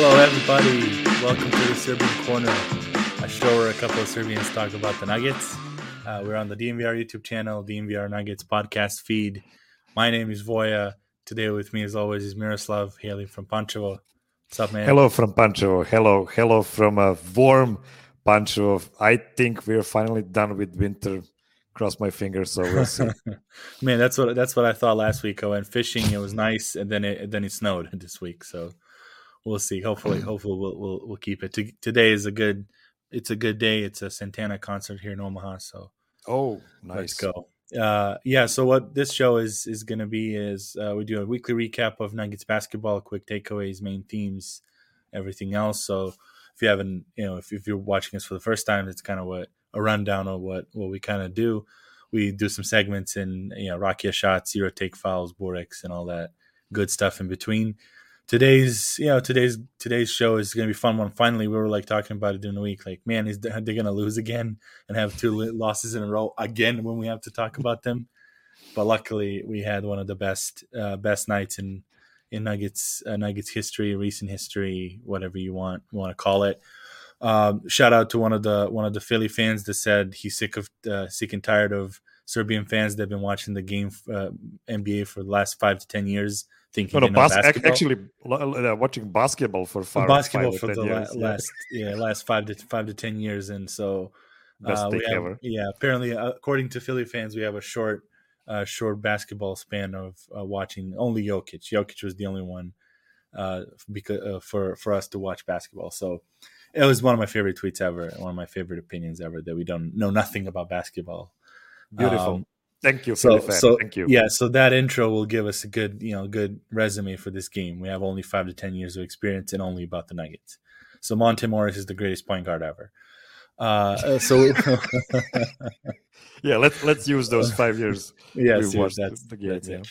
Hello, everybody. Welcome to the Serbian Corner, a show where a couple of Serbians talk about the Nuggets. Uh, we're on the DNVR YouTube channel, DNVR Nuggets podcast feed. My name is Voja. Today with me, as always, is Miroslav hailing from Pančevo. What's up, man? Hello from Pančevo. Hello, hello from a warm Pančevo. I think we're finally done with winter. Cross my fingers, so we'll see. man, that's what that's what I thought last week. I went fishing; it was nice, and then it then it snowed this week. So we'll see. Hopefully, hopefully we'll we'll, we'll keep it. today is a good. It's a good day. It's a Santana concert here in Omaha. So oh, nice. Let's go. Uh, yeah. So what this show is is going to be is uh, we do a weekly recap of Nuggets basketball, quick takeaways, main themes, everything else. So if you haven't, you know, if, if you're watching us for the first time, it's kind of what a rundown of what what we kind of do. We do some segments in you know Rakia shots, Euro take fouls, Borex, and all that good stuff in between. Today's you know today's today's show is going to be fun one. Finally, we were like talking about it during the week. Like, man, is they going to lose again and have two losses in a row again when we have to talk about them? But luckily, we had one of the best uh, best nights in in Nuggets uh, Nuggets history, recent history, whatever you want want to call it. Um, shout out to one of the one of the Philly fans that said he's sick of uh, sick and tired of Serbian fans that have been watching the game uh, NBA for the last five to ten years, thinking no, no, bas- actually uh, watching basketball for five, basketball for the years, la- last yeah last five to five to ten years, and so uh, we have, yeah apparently uh, according to Philly fans we have a short uh, short basketball span of uh, watching only Jokic. Jokic was the only one uh, because uh, for for us to watch basketball. So it was one of my favorite tweets ever, one of my favorite opinions ever that we don't know nothing about basketball. Beautiful. Um, Thank you. so, so thank you. Yeah, so that intro will give us a good, you know, good resume for this game. We have only five to ten years of experience and only about the Nuggets. So Monte Morris is the greatest point guard ever. Uh, so yeah, let's let's use those five years. yes, yes that's, the game, that's yeah.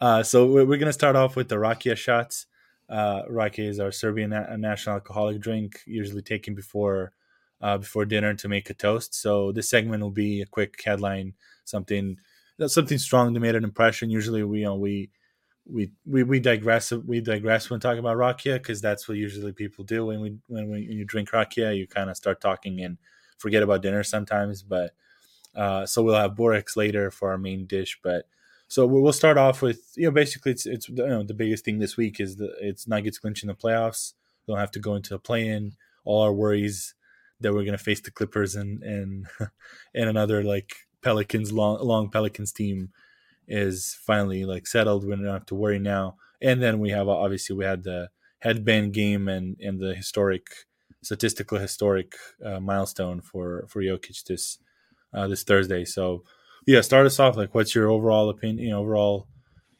Uh, so we're, we're going to start off with the Rakia shots. Uh, Rakia is our Serbian na- national alcoholic drink, usually taken before uh, before dinner to make a toast. So this segment will be a quick headline, something something strong to make an impression. Usually, we you know we we we, we digress we digress when talking about rakia because that's what usually people do when we when, we, when you drink rakia you kind of start talking and forget about dinner sometimes but uh, so we'll have borex later for our main dish but so we'll start off with you know basically it's it's you know the biggest thing this week is the it's nuggets clinching the playoffs we don't have to go into a play-in all our worries that we're to face the clippers and and and another like pelicans long long pelicans team is finally like settled. We don't have to worry now. And then we have obviously we had the headband game and and the historic statistical historic uh, milestone for for Jokic this uh, this Thursday. So yeah, start us off. Like, what's your overall opinion? You know, overall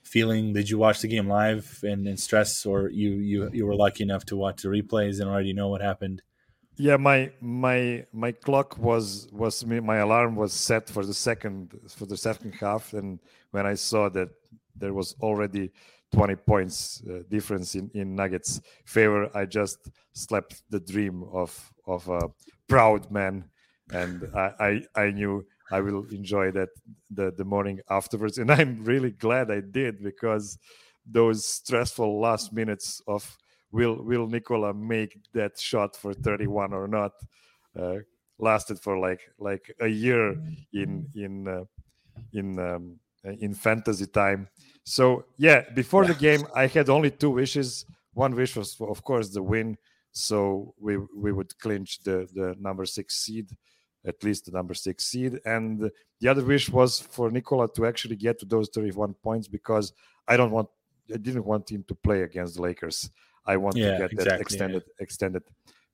feeling? Did you watch the game live and, and stress, or you you you were lucky enough to watch the replays and already know what happened? Yeah my my my clock was was my alarm was set for the second for the second half. And when i saw that there was already 20 points uh, difference in in nuggets favor i just slept the dream of of a proud man. And i i, I knew i will enjoy that the the morning afterwards. And i'm really glad i did because those stressful last minutes of will will Nikola make that shot for 31 or not? Uh, lasted for like like a year in in uh, in um, in fantasy time. So yeah, before the game, I had only two wishes. One wish was, of course, the win, so we we would clinch the the number six seed, at least the number six seed. And the other wish was for Nikola to actually get to those 31 points because I don't want I didn't want him to play against the Lakers. I want yeah, to get exactly, that extended yeah. extended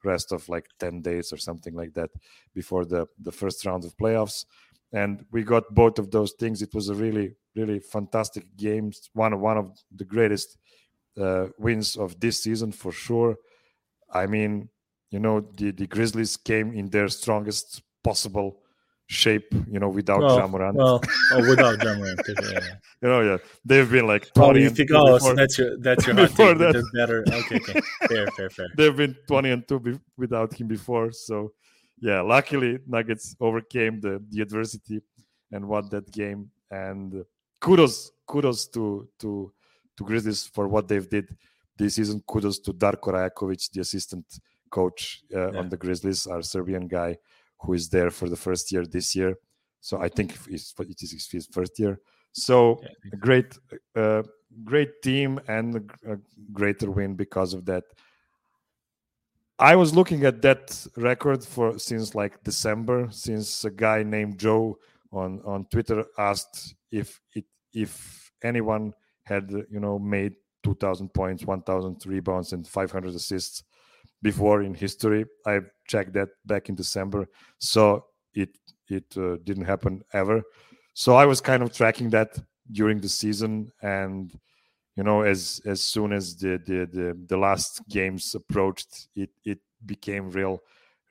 rest of like 10 days or something like that before the the first round of playoffs. And we got both of those things. It was a really really fantastic game one one of the greatest uh, wins of this season for sure. I mean you know the the grizzlies came in their strongest possible shape, you know, without well, Ja Morant. Well, oh, without Ja Morant. Yeah. you know, yeah, they've been like twenty. Oh, you think? Oh, so that's your that's your hot take. That. better. Okay, okay, fair, fair, fair. They've been twenty and two be- without him before, so yeah. Luckily, Nuggets overcame the the adversity and won that game. And kudos, kudos to to to Grizzlies for what they've did this season. Kudos to Darko Rajakovic, the assistant coach uh, yeah. on the Grizzlies, our Serbian guy who is there for the first year this year. So I think it's, it is his first year. So yeah, great, uh, great team and a greater win because of that. I was looking at that record for since like December, since a guy named Joe on on Twitter asked if it if anyone had you know made 2000 points 1000 rebounds and 500 assists before in history. I checked that back in december so it it uh, didn't happen ever. So i was kind of tracking that during the season and you know as as soon as the the the, the last games approached it it became real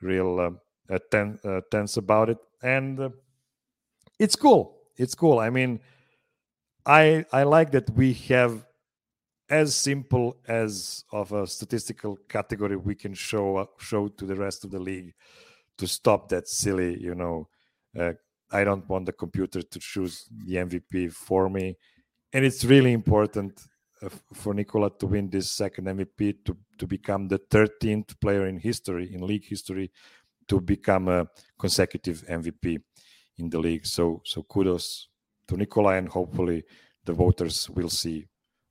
real uh, ten, uh, tense about it. And uh, it's cool. It's cool. I mean i i like that we have as simple as of a statistical category we can show uh, show to the rest of the league to stop that silly you know uh, i don't want the computer to choose the mvp for me and it's really important uh, for Nikola to win this second MVP to to become the 13th player in history in league history to become a consecutive MVP in the league. So so kudos to Nikola and hopefully the voters will see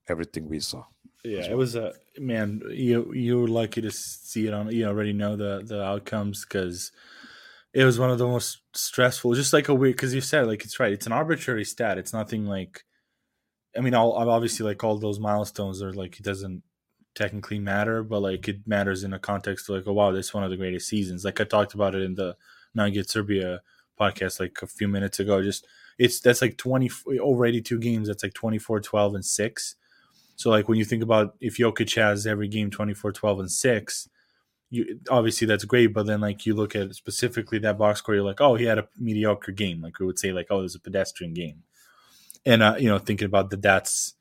everything we saw. Yeah, well. it was a man. You you were lucky to see it on. You already know the the outcomes because it was one of the most stressful. Just like a weird because you said like it's right. It's an arbitrary stat. It's nothing like. I mean, I'll, I'll obviously like all those milestones are like it doesn't technically matter, but like it matters in a context of like, oh wow, this is one of the greatest seasons. Like I talked about it in the Nugget Serbia podcast like a few minutes ago. Just it's that's like 20 over 82 games. That's like 24, 12, and six. So like when you think about if Jokic has every game 24, 12, and six, you obviously that's great. But then like you look at specifically that box score, you're like, oh, he had a mediocre game. Like we would say like, oh, it was a pedestrian game. And uh, you know, thinking about the that's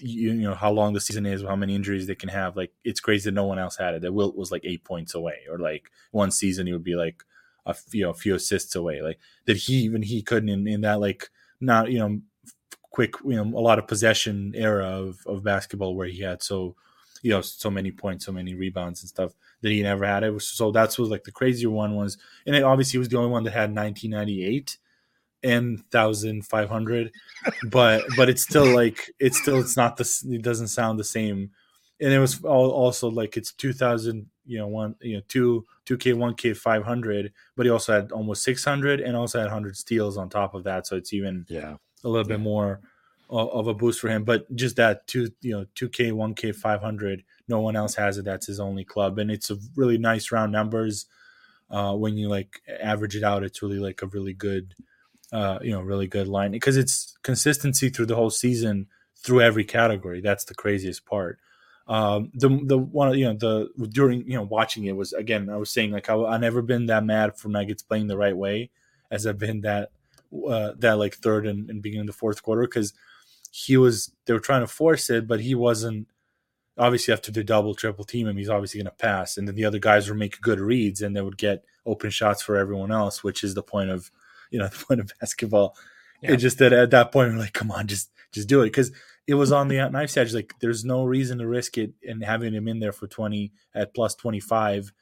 you, you know how long the season is, how many injuries they can have. Like it's crazy that no one else had it. That Wilt was like eight points away, or like one season he would be like a you know a few assists away. Like that he even he couldn't in, in that like not you know quick you know a lot of possession era of, of basketball where he had so you know so many points, so many rebounds and stuff that he never had. It was so that's was like the crazier one was, and it obviously was the only one that had 1998 and 1500 but but it's still like it's still it's not the it doesn't sound the same. And it was also like it's 2000 you know one you know two 2k 1k 500 but he also had almost 600 and also had 100 steals on top of that. So it's even yeah a little bit more of a boost for him but just that two you know 2k 1k 500 no one else has it. That's his only club and it's a really nice round numbers. Uh when you like average it out it's really like a really good uh you know really good line because it's consistency through the whole season through every category. That's the craziest part. Um, the the one you know the during you know watching it was again I was saying like I, have never been that mad for Nuggets playing the right way as I've been that uh, that like third and, and beginning of the fourth quarter because he was they were trying to force it but he wasn't obviously after the double triple team him he's obviously going to pass and then the other guys were making good reads and they would get open shots for everyone else which is the point of you know the point of basketball yeah. it just that at that point we're like come on just just do it because it was on the knife's edge. Like there's no reason to risk it and having him in there for 20 at plus 25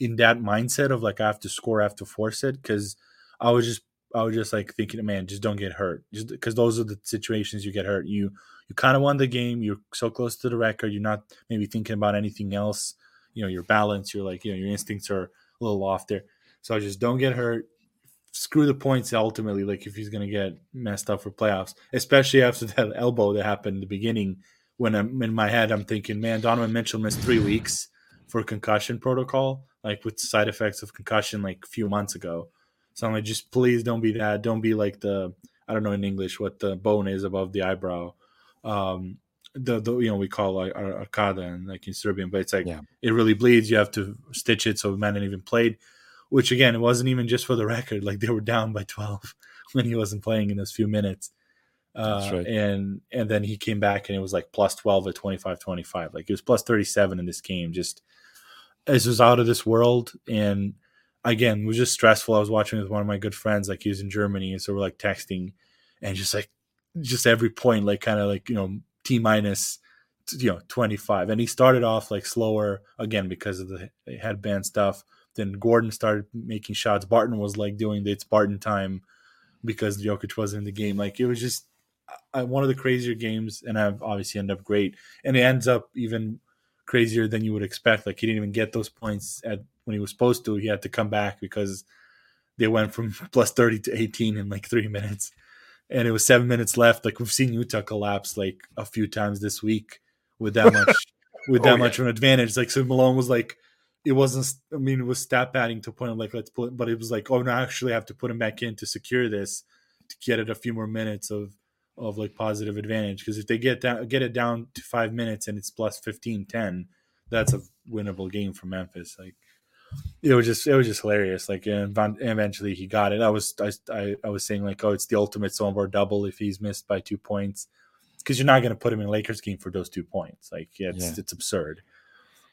in that mindset of like I have to score, I have to force it. Cause I was just, I was just like thinking, man, just don't get hurt. Just because those are the situations you get hurt. You, you kind of won the game. You're so close to the record. You're not maybe thinking about anything else. You know, your balance, you're like, you know, your instincts are a little off there. So just don't get hurt screw the points ultimately. Like if he's to get messed up for playoffs, especially after that elbow that happened in the beginning. When I'm in my head, I'm thinking, man, Donovan Mitchell missed three weeks for concussion protocol, like with side effects of concussion, like a few months ago. So I'm like, just please don't be that. Don't be like the I don't know in English what the bone is above the eyebrow. Um, the, the you know we call like arcada and like in Serbian, but it's like yeah. it really bleeds. You have to stitch it. So man didn't even played which again, it wasn't even just for the record. Like they were down by 12 when he wasn't playing in those few minutes. Uh, right. And and then he came back and it was like plus 12 at 25 25. Like it was plus 37 in this game. Just this was out of this world. And again, it was just stressful. I was watching with one of my good friends, like he was in Germany. And so we're like texting and just like, just every point, like kind of like, you know, T minus you know 25 and he started off like slower again because of the headband stuff then Gordon started making shots Barton was like doing the it's Barton time because Jokic wasn't in the game like it was just uh, one of the crazier games and I've obviously ended up great and it ends up even crazier than you would expect like he didn't even get those points at when he was supposed to he had to come back because they went from plus 30 to 18 in like 3 minutes and it was 7 minutes left like we've seen Utah collapse like a few times this week with that much with that oh, much yeah. of an advantage. Like so Malone was like it wasn't I mean it was stat padding to point of like let's put but it was like, oh no, I actually have to put him back in to secure this to get it a few more minutes of of like positive advantage. Because if they get that get it down to five minutes and it's plus 15, 10, that's a winnable game for Memphis. Like it was just it was just hilarious. Like and eventually he got it. I was I, I was saying like oh it's the ultimate Sombor double if he's missed by two points because you're not going to put him in Lakers game for those two points. Like, yeah, it's, yeah. it's absurd.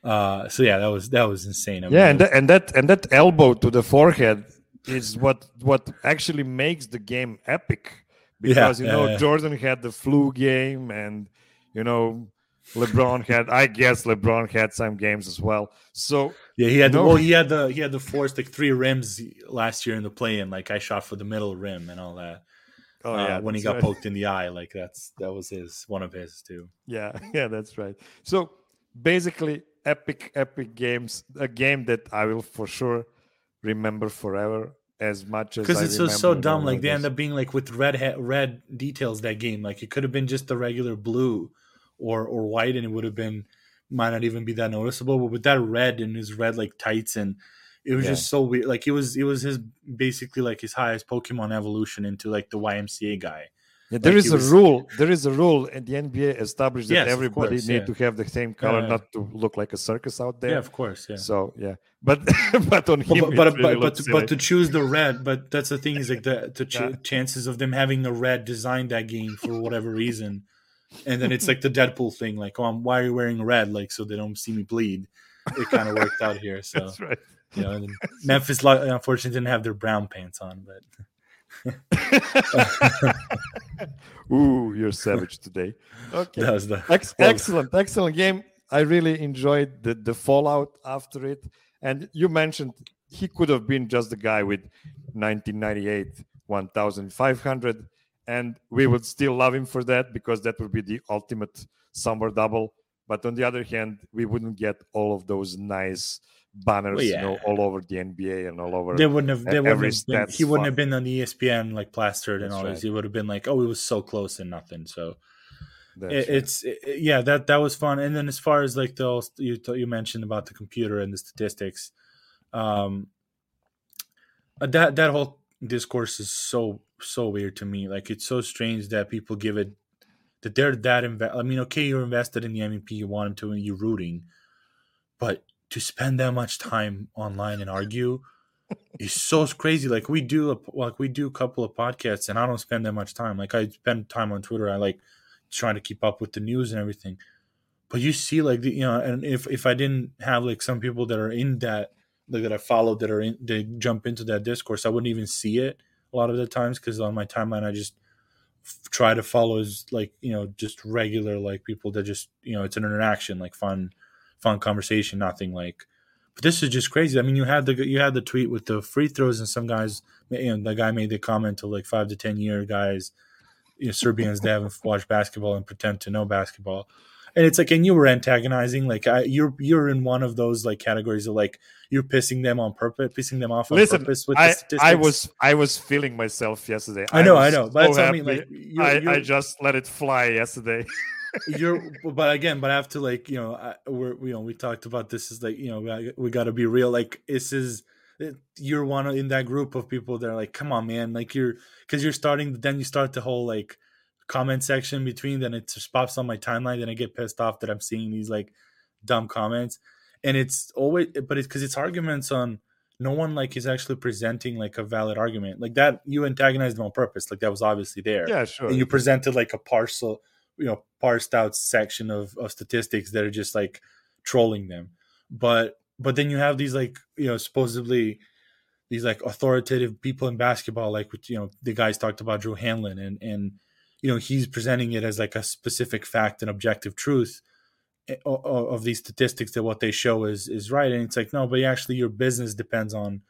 Uh, so yeah, that was that was insane. I yeah, and that, and that and that elbow to the forehead is what what actually makes the game epic because yeah, you know yeah, Jordan had the flu game and you know LeBron had I guess LeBron had some games as well. So yeah, he had the, well he had the he had the forced like three rims last year in the play in like I shot for the middle rim and all that. Oh uh, yeah, when he got right. poked in the eye, like that's that was his one of his too. Yeah, yeah, that's right. So basically, epic, epic games. A game that I will for sure remember forever as much as because it's so so dumb. Like they end up being like with red ha- red details that game. Like it could have been just the regular blue or or white, and it would have been might not even be that noticeable. But with that red and his red like tights and it was yeah. just so weird. Like it was it was his basically like his highest Pokemon evolution into like the YMCA guy. Yeah, there like is a was... rule. There is a rule, and the NBA established that yes, everybody course, need yeah. to have the same color, uh, not to look like a circus out there. Yeah, of course. Yeah. So yeah, but but on him, but but, really but, but, but, to choose the red, but that's the thing is like the the ch- yeah. chances of them having a red design that game for whatever reason, and then it's like the Deadpool thing, like oh, why are you wearing red, like so they don't see me bleed. It kind of worked out here. So that's right. You know, Memphis unfortunately didn't have their brown pants on, but. Ooh, you're savage today. Okay, the Ex- excellent, excellent game. I really enjoyed the the fallout after it. And you mentioned he could have been just the guy with 1998 1500 and we would still love him for that because that would be the ultimate Sombor double but on the other hand we wouldn't get all of those nice banners, well, yeah. you know, all over the NBA and all over. They wouldn't have. They wouldn't have been, he wouldn't have been on the ESPN like plastered That's and all right. this. He would have been like, "Oh, it was so close and nothing." So it, it's it, yeah, that that was fun. And then as far as like the you you mentioned about the computer and the statistics, um, uh, that that whole discourse is so so weird to me. Like it's so strange that people give it that they're that invest. I mean, okay, you're invested in the MVP, you want him to, and you're rooting, but to spend that much time online and argue is so crazy. Like we do, a, like we do a couple of podcasts, and I don't spend that much time. Like I spend time on Twitter. I like trying to keep up with the news and everything. But you see, like the, you know, and if if I didn't have like some people that are in that like, that I follow that are in, they jump into that discourse, I wouldn't even see it a lot of the times because on my timeline I just f- try to follow as like you know just regular like people that just you know it's an interaction like fun fun conversation, nothing like. But this is just crazy. I mean, you had the you had the tweet with the free throws, and some guys, you know, the guy made the comment to like five to ten year guys, you know, Serbians they haven't watched basketball and pretend to know basketball. And it's like, and you were antagonizing, like I, you're you're in one of those like categories of like you're pissing them on purpose, pissing them off on Listen, purpose with I, I was I was feeling myself yesterday. I know, I, I know, but so I mean, like you're, I, you're, I just let it fly yesterday. you're but again but i have to like you know I, we're you know we talked about this is like you know we, we got to be real like this is eh, you're one in that group of people that are like come on man like you're because you're starting then you start the whole like comment section between then it just pops on my timeline then i get pissed off that i'm seeing these like dumb comments. And it's always eh, but it's because it's arguments on no one like is actually presenting like a valid argument. Like that you antagonized them on purpose like that was obviously there. Yeah sure and you presented like a parcel you know parsed out section of, of statistics that are just like trolling them but but then you have these like you know supposedly these like authoritative people in basketball like you know the guys talked about Drew Hanlen and and you know he's presenting it as like a specific fact and objective truth eh, of these statistics that what they show is is right, and it's like no, but actually your business depends on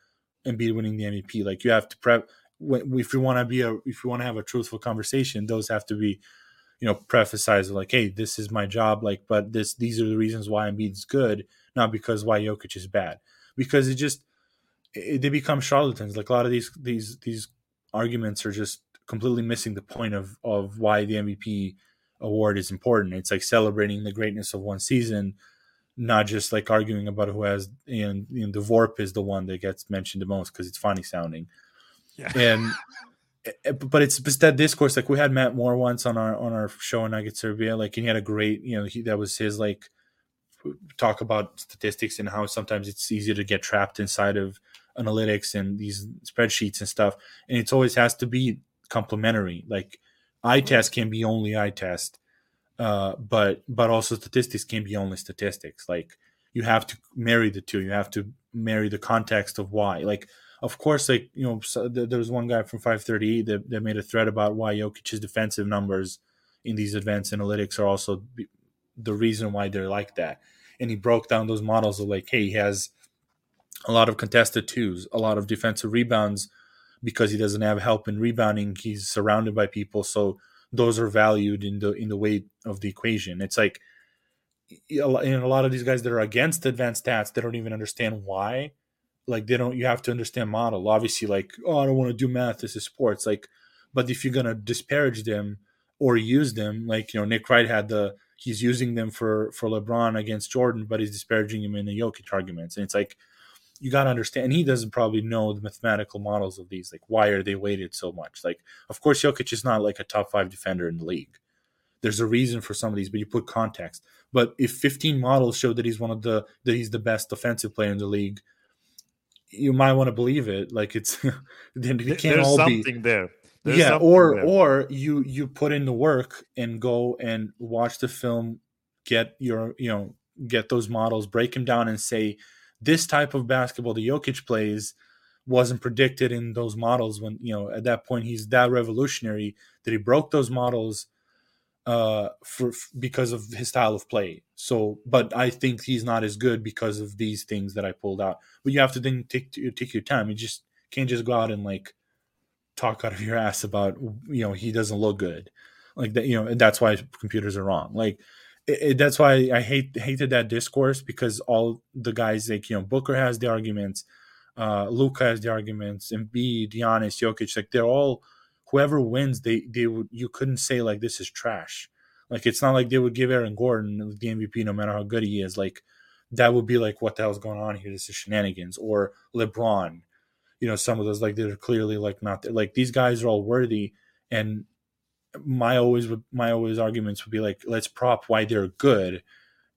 Embiid winning the MVP. Like you have to prep if you want to be a if you want to have a truthful conversation, those have to be you know preface like hey this is my job like but this these are the reasons why Embiid's good not because why Jokic is bad. Because it just it, they become charlatans. Like a lot of these these these arguments are just completely missing the point of of why the MVP award is important. It's like celebrating the greatness of one season not just like arguing about who has and you know the VORP is the one that gets mentioned the most because it's funny sounding. Yeah. and but it's just that discourse. Like we had Matt Moore once on our on our show on Nugget Serbia. Like he had a great, you know, he, that was his like talk about statistics and how sometimes it's easy to get trapped inside of analytics and these spreadsheets and stuff. And it always has to be complementary. Like eye test can be only eye test, uh, but but also statistics can be only statistics. Like you have to marry the two. You have to marry the context of why. Like of course, like you know, so there was one guy from 538 that, that made a thread about why Jokic's defensive numbers in these advanced analytics are also the reason why they're like that. And he broke down those models of like, hey, he has a lot of contested twos, a lot of defensive rebounds because he doesn't have help in rebounding. He's surrounded by people, so those are valued in the in the weight of the equation. It's like in a lot of these guys that are against advanced stats, they don't even understand why like they don't you have to understand model. Obviously like oh i don't want to do math this is sports. Like but if you're gonna disparage them or use them like you know nick wright had the he's using them for for lebron against jordan but he's disparaging him in the Jokic arguments. And it's like you got to understand and he doesn't probably know the mathematical models of these like why are they weighted so much? Like of course Jokic is not like a top five defender in the league. There's a reason for some of these but you put context. But if 15 models show that he's one of the that he's the best offensive player in the league you might want to believe it. Like it's then it can't There's all something be there. There's yeah, or there. or you you put in the work and go and watch the film, get your you know get those models, break them down, and say this type of basketball the Jokic plays wasn't predicted in those models when you know at that point he's that revolutionary that he broke those models uh, for because of his style of play. So, but I think he's not as good because of these things that I pulled out. But you have to then take take your time. You just can't just go out and like talk out of your ass about you know he doesn't look good, like that. You know, and that's why computers are wrong. Like it, it, that's why I hate hated that discourse because all the guys like you know Booker has the arguments, uh, Luka has the arguments, and B, Giannis, Jokic, like they're all whoever wins, they they would you couldn't say like this is trash. Like it's not like they would give Aaron Gordon the MVP no matter how good he is. Like that would be like what the hell's going on here? This is shenanigans. Or LeBron, you know, some of those like they're clearly like not like these guys are all worthy. And my always my always arguments would be like let's prop why they're good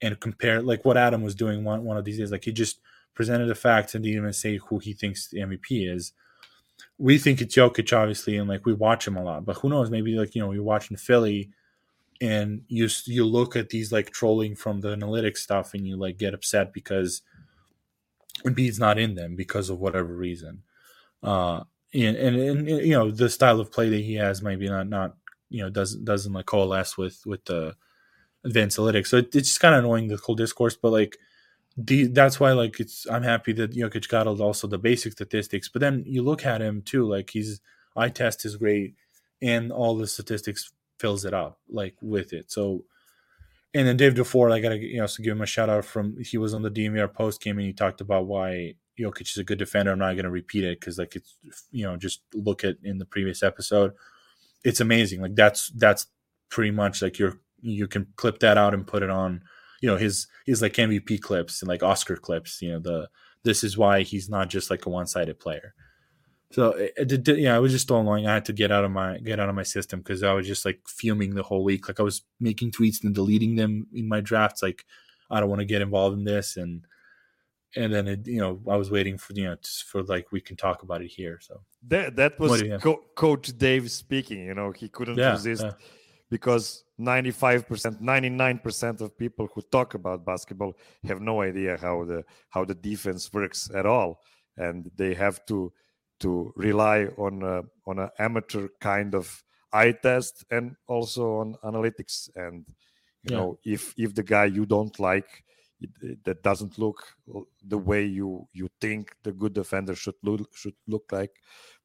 and compare like what Adam was doing one one of these days. Like he just presented the facts and didn't even say who he thinks the MVP is we think it's Jokic, obviously, and like we watch him a lot. But who knows? Maybe like you know you're watching Philly, and you you look at these like trolling from the analytics stuff, and you like get upset because Embiid's not in them because of whatever reason. Uh, and, and, and you know the style of play that he has maybe not not you know doesn't doesn't like coalesce with with the advanced analytics. So it, it's just kind of annoying the whole discourse, but like the, that's why like it's I'm happy that Jokic got also the basic statistics, but then you look at him too, like he's eye test is great, and all the statistics fills it up like with it. So, and then Dave DeFore, I gotta you know so give him a shout out from he was on the DNVR post game and he talked about why Jokic is a good defender. I'm not gonna repeat it because like it's you know just look at in the previous episode, it's amazing. Like that's that's pretty much like you're you can clip that out and put it on you know his his like MVP clips and like Oscar clips. You know the this is why he's not just like a one sided player. So uh, it, it, it, yeah, I was just so annoying. I had to get out of my get out of my system because I was just like fuming the whole week. Like I was making tweets and deleting them in my drafts. Like I don't want to get involved in this, and and then it, you know I was waiting for you know for like we can talk about it here. So that that was Co- Coach Dave speaking. You know he couldn't yeah, resist. Yeah because 95% 99% of people who talk about basketball have no idea how the how the defense works at all. And they have to to rely on a, on an amateur kind of eye test and also on analytics. And you yeah. know if if the guy you don't like it, that doesn't look the way you you think the good defender should look should look like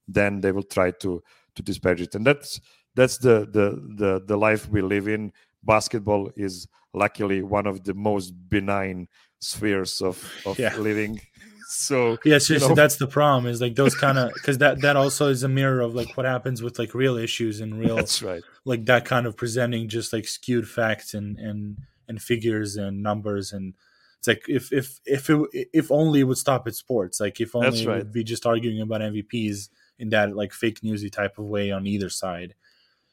then they will try to to disparage it. And that's that's the the the, the life we live in. Basketball is luckily one of the most benign spheres of of yeah. living. So yeah so, so that's the problem is like those kind of because that that also is a mirror of like what happens with like real issues and real that's right. like that kind of presenting just like skewed facts and and and figures and numbers and it's like if if if it, if only it would stop at sports like if only right. it would be just arguing about mvps in that like fake newsy type of way on either side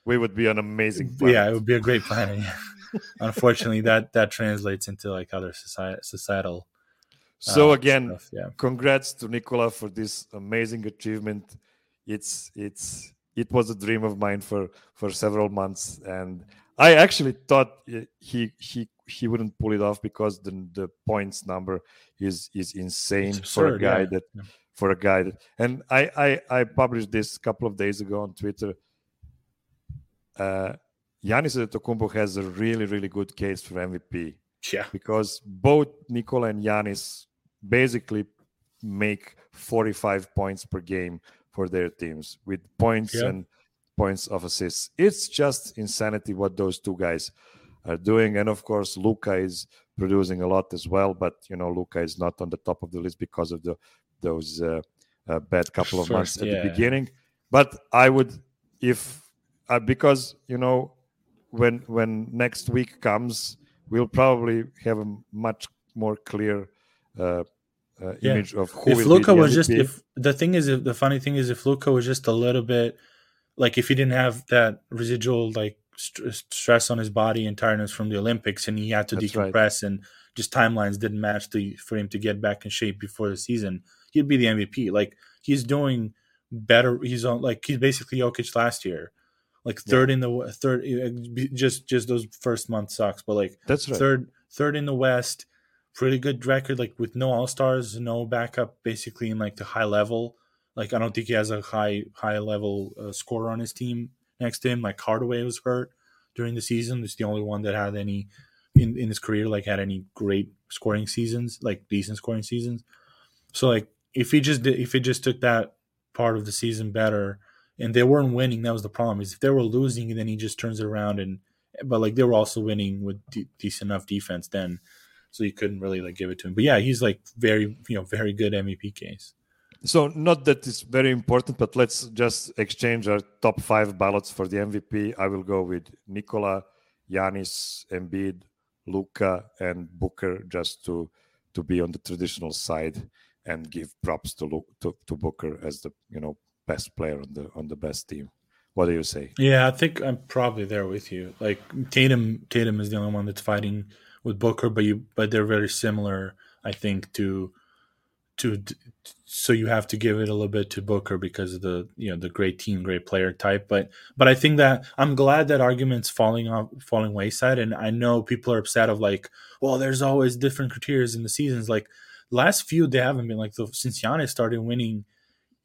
we would be an amazing planet. yeah it would be a great planet unfortunately that that translates into like other society, societal so uh, again, stuff, yeah. congrats to Nikola for this amazing achievement. It's it's it was a dream of mine for for several months, and I actually thought he he he wouldn't pull it off because the the points number is is insane absurd, for a guy yeah. that yeah. for a guy that, and I, I I published this a couple of days ago on Twitter. Uh, Giannis Antetokounmpo has a really really good case for MVP. Yeah, because both Nikola and Giannis basically make 45 points per game for their teams with points yeah. and points of assists. It's just insanity what those two guys are doing. And of course, Luka is producing a lot as well. But you know, Luka is not on the top of the list because of the those uh, uh, bad couple of First, months at yeah. the beginning. But I would, if uh, because you know, when when next week comes, we'll probably have a much more clear uh, uh, yeah. image of who if Luka was just if the thing is if the funny thing is if Luka was just a little bit like if he didn't have that residual like st- stress on his body and tiredness from the Olympics and he had to That's decompress right. and just timelines didn't match to for him to get back in shape before the season he'd be the MVP like he's doing better he's on like he's basically Jokic last year like third yeah. in the third just just those first month sucks but like That's right. third third in the West pretty good record, like with no all stars, no backup, basically in like the high level. Like I don't think he has a high high level uh, scorer on his team next to him. Like Hardaway was hurt during the season. It's the only one that had any in, in his career like had any great scoring seasons, like decent scoring seasons. So like if he just did, if he just took that part of the season better, and they weren't winning, that was the problem. Is if they were losing, then he just turns it around and but like they were also winning with de- decent enough defense then so you couldn't really like give it to him. But yeah, he's like very you know very good MVP case. So not that it's very important, but let's just exchange our top five ballots for the MVP. I will go with Nikola, Giannis, Embiid, Luka, and Booker just to to be on the traditional side and give props to Luke, to, to Booker as the you know best player on the on the best team. What do you say? Yeah, I think I'm probably there with you. Like Tatum, Tatum is the only one that's fighting with Booker, but you but they're very similar, I think, to to so you have to give it a little bit to Booker because of the you know the great team, great player type. But but I think that I'm glad that argument's falling off falling wayside, and I know people are upset of like, well, there's always different criteria in the seasons. Like last few, they haven't been like the since Giannis started winning.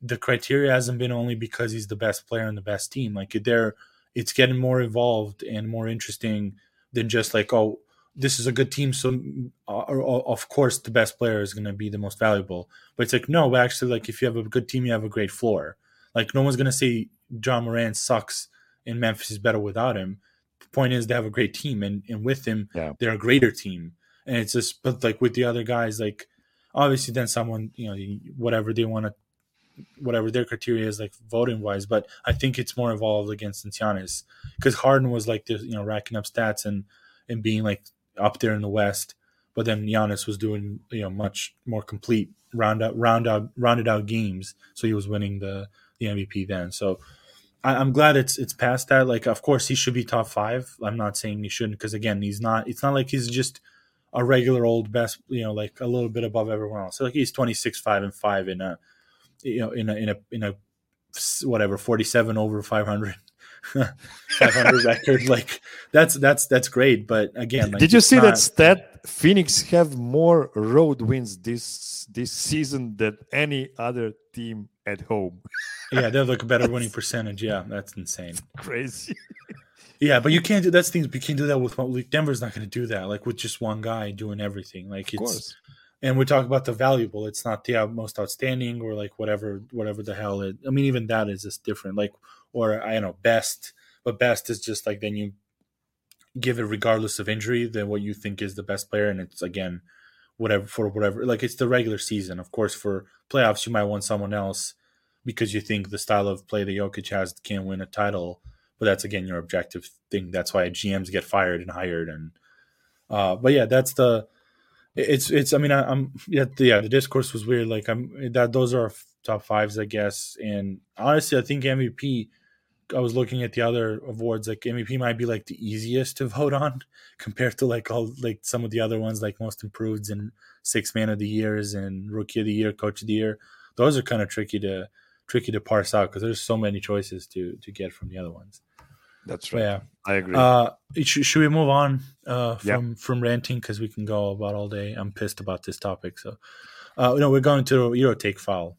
The criteria hasn't been only because he's the best player and the best team. Like they're, it's getting more involved and more interesting than just like oh this is a good team, so uh, of course the best player is going to be the most valuable. But it's like no, but actually, like if you have a good team, you have a great floor. Like no one's going to say Ja Morant sucks and Memphis is better without him. The point is they have a great team, and and with him, yeah. they're a greater team. And it's just, but like with the other guys, like obviously then someone you know whatever they want to whatever their criteria is like voting wise but i think it's more evolved against Giannis because harden was like the you know racking up stats and and being like up there in the West. But then Giannis was doing you know much more complete round out round out rounded out games, so he was winning the the MVP then. So I, am glad it's it's past that. Like, of course, he should be top five. I'm not saying he shouldn't because again, he's not. It's not like he's just a regular old best. You know, like a little bit above everyone else. So like he's 26, five and five in a you know in a in a in a whatever 47 over 500 500 record like that's that's that's great but again like, did you see not... that stat phoenix have more road wins this this season than any other team at home yeah they have like a better winning percentage yeah that's insane crazy Yeah, but you can't do that's things. You can't do that with one. Denver's not going to do that. Like with just one guy doing everything. Like Of it's course. And we talk about the valuable. It's not the most outstanding or like whatever whatever the hell it. I mean, even that is just different. Like or I don't know best, but best is just like then you give it regardless of injury than what you think is the best player, and it's again whatever for whatever. Like it's the regular season. Of course, for playoffs, you might want someone else because you think the style of play that Jokic has can win a title. But that's again your objective thing. That's why GMs get fired and hired. And uh, but yeah, that's the. It's it's. I mean, I, I'm yeah the, yeah. The discourse was weird. Like I'm that those are top fives, I guess. And honestly, I think MVP. I was looking at the other awards. Like MVP might be like the easiest to vote on compared to like all like some of the other ones, like most improved and six man of the years and rookie of the year, coach of the year. Those are kind of tricky to tricky to parse out because there's so many choices to to get from the other ones. That's But right. yeah. I agree. Uh, should, should we move on uh, Yeah. from from ranting because we can go about all day? I'm pissed about this topic. So, uh, no, we're going to Euro take foul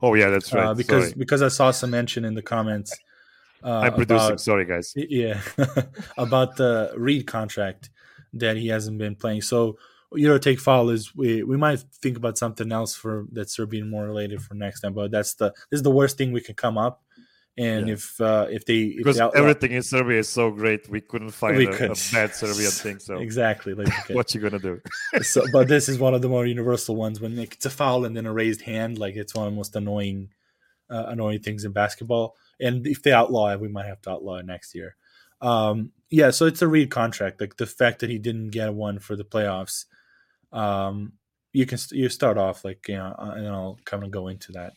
oh yeah, that's right. uh, because Sorry. because I saw some mention in the comments. Uh, I'm producing. about- Sorry, guys. yeah, about the Reed contract that he hasn't been playing. So Euro take foul is we we might think about something else for that's Serbian more related for next time. But that's the this is the worst thing we can come up. And Yeah. if uh, if they if Because they outlaw- everything in Serbia is so great, we couldn't find We a, a couldn't. bad Serbian thing. So exactly like okay. what you gonna do? so, but this is one of the more universal ones when like, it's a foul and then a raised hand. Like it's one of the most annoying, uh, annoying things in basketball. And if they outlaw it, we might have to outlaw it next year. Um, yeah, so it's a Reed contract. Like the fact that he didn't get one for the playoffs. Um, you can st- you start off like you know, and I'll kind of go into that.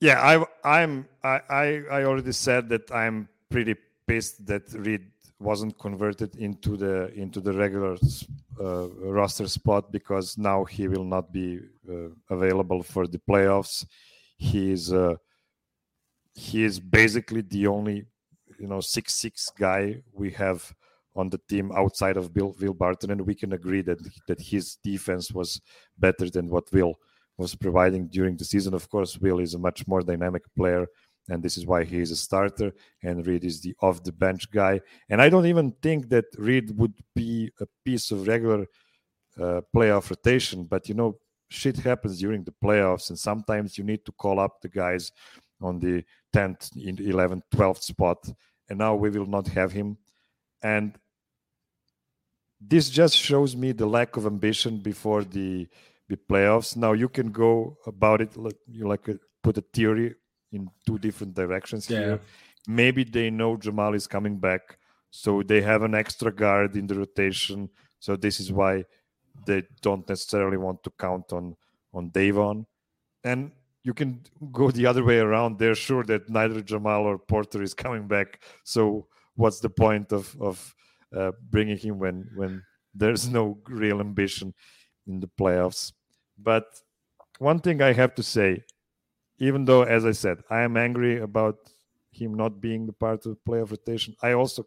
Yeah, I, I'm. I, I, already said that I'm pretty pissed that Reed wasn't converted into the into the regular uh, roster spot because now he will not be uh, available for the playoffs. He is uh, he is basically the only you know six six guy we have on the team outside of Bill Will Barton, and we can agree that that his defense was better than what Will was providing during the season. Of course, Will is a much more dynamic player, and this is why he is a starter. And Reed is the off the bench guy. And I don't even think that Reed would be a piece of regular uh, playoff rotation. But you know, shit happens during the playoffs, and sometimes you need to call up the guys on the 10th, 11th, 12th spot. And now we will not have him. And this just shows me the lack of ambition before the the playoffs. Now you can go about it like you like uh, put a theory in two different directions Yeah. here. Maybe they know Jamal is coming back, so they have an extra guard in the rotation. So this is why they don't necessarily want to count on on Davon. And you can go the other way around. They're sure that neither Jamal or Porter is coming back. So what's the point of of uh, bringing him when when there's no real ambition in the playoffs? But one thing I have to say, even though, as I said, I am angry about him not being the part of the playoff rotation, I also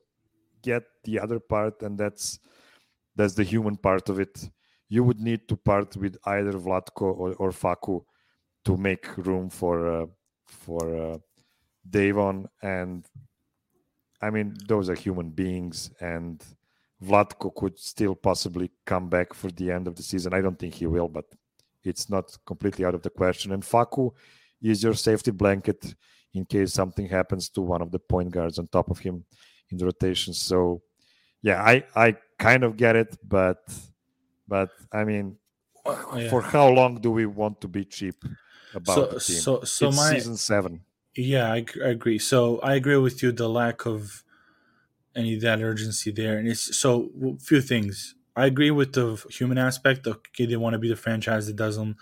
get the other part, and that's that's the human part of it. You would need to part with either Vlatko or, or Facu to make room for uh, for uh, Davon, and I mean those are human beings, and Vlatko could still possibly come back for the end of the season. I don't think he will, but it's not completely out of the question. And Facu is your safety blanket in case something happens to one of the point guards on top of him in the rotation. So, yeah, I I kind of get it, but but I mean, Yeah. for how long do we want to be cheap about So the team? so so it's my season seven. Yeah, I, I agree. So I agree with you. The lack of any that urgency there, and it's so a few things. I agree with the human aspect. Okay, they want to be the franchise that doesn't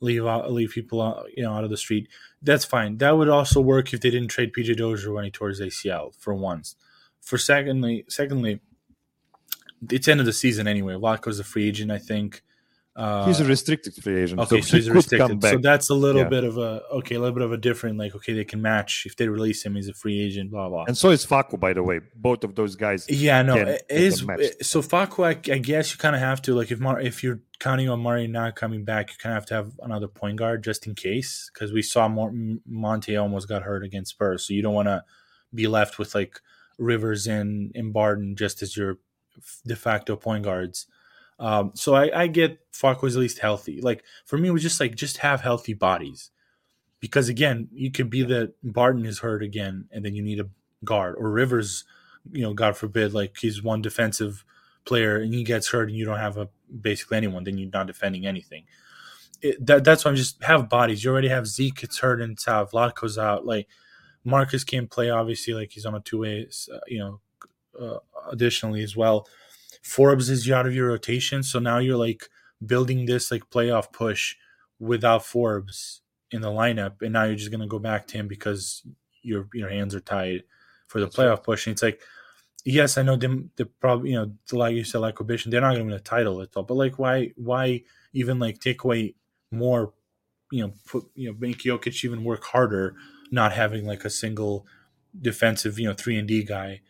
leave out leave people out, you know out of the street. That's fine. That would also work if they didn't trade PJ Dozier when he tore his ACL for once. For secondly, secondly, it's end of the season anyway. Vlatko's a free agent, I think. Uh, He's a restricted free agent. Okay, so, so, he's come restricted. So that's a little Yeah. bit of a okay, a little bit of a different like okay, they can match if they release him. He's a free agent. Blah blah. and so is Facu, by the way. Both of those guys. yeah, no, it is so Facu. I, I guess you kind of have to like if Mar- if you're counting on Murray not coming back, you kind of have to have another point guard just in case because we saw Mor- Monte almost got hurt against Spurs, so you don't want to be left with like Rivers and, and Barton just as your de facto point guards. Um, so I, I get Facu was at least healthy. Like for me, it was just like just have healthy bodies, because again, you could be that Barton is hurt again, and then you need a guard or Rivers, you know, God forbid, like he's one defensive player and he gets hurt and you don't have a basically anyone, then you're not defending anything. It, that, that's why I'm just have bodies. You already have Zeke gets hurt and it's out. Out. Like Markus can't play, obviously, like he's on a two way, uh, you know, uh, additionally as well. Forbes is out of your rotation, so now you're like building this like playoff push without Forbes in the lineup, and now you're just gonna go back to him because your your hands are tied for the playoff push. And it's like, yes, I know them. The probably you know like you said, like Obishan, they're not gonna win a title at all. But like, why why even like take away more? You know, put you know make Jokic even work harder, not having like a single defensive you know three and D guy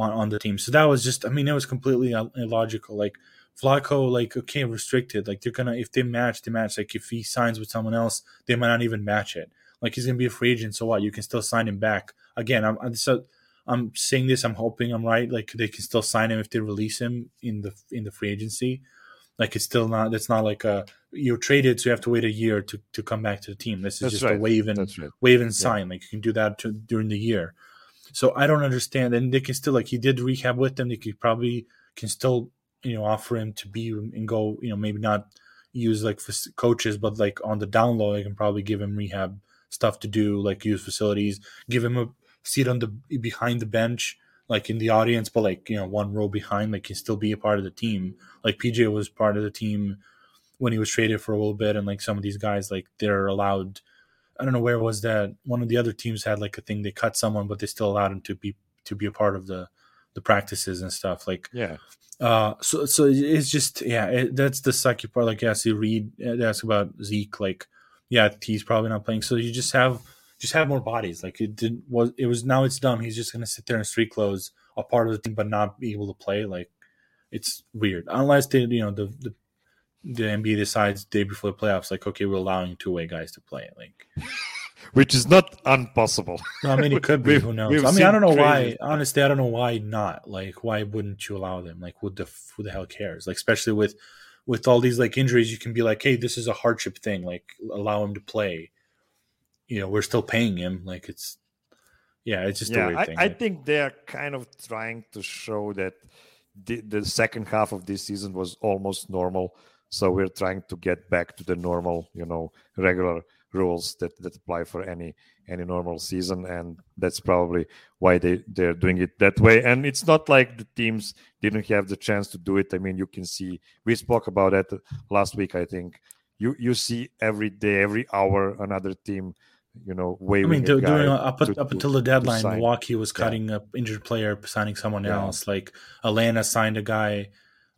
on, on the team. So that was just, I mean, it was completely uh, illogical. Like Vlatko, like okay, restricted. Like they're gonna if they match, they match. Like if he signs with someone else, they might not even match it. Like he's gonna be a free agent, so what? You can still sign him back. Again, I'm, I'm so I'm saying this. I'm hoping I'm right. Like they can still sign him if they release him in the in the free agency. Like it's still not. That's not like a you're traded, so you have to wait a year to, to come back to the team. This is that's just right. a waive and right. waive and sign. Yeah. Like you can do that to, during the year. So I don't understand. And they can still like he did rehab with them. They could probably can still you know offer him to be and go. You know maybe not use like coaches, but like on the down low, they can probably give him rehab stuff to do, like use facilities, give him a seat on the behind the bench, like in the audience, but like you know one row behind, like he still be a part of the team. Like PJ was part of the team when he was traded for a little bit, and like some of these guys, like they're allowed I don't know where was that. One of the other teams had like a thing they cut someone, but they still allowed him to be to be a part of the the practices and stuff. Like yeah. Uh, so so it's just yeah, it, that's the sucky part. Like yeah, see Reed asked about Zeke. Like yeah, he's probably not playing. So you just have just have more bodies. Like it did was it was now it's dumb. He's just gonna sit there in street clothes, a part of the team, but not be able to play. Like it's weird unless they you know the the the NBA decides day before the playoffs, like, okay, we're allowing two way guys to play. Like, which is not impossible. I mean, it could be. who knows? I mean, I don't know why. Honestly, I don't know why not. Like, why wouldn't you allow them? Like, who the who the hell cares? Like, especially with with all these like injuries, you can be like, hey, this is a hardship thing. Like, allow him to play. You know, we're still paying him. Like, it's yeah, it's just yeah, a weird I. I think they're kind of trying to show that the, the second half of this season was almost normal so we're trying to get back to the normal, you know, regular rules that, that apply for any any normal season, and that's probably why they they're doing it that way. And it's not like the teams didn't have the chance to do it. I mean, you can see we spoke about that last week. I think you you see every day, every hour, another team you know, waiving. I mean, doing uh, up, to, up until the deadline, Milwaukee was cutting yeah. a injured player, signing someone yeah. else. Like Atlanta signed a guy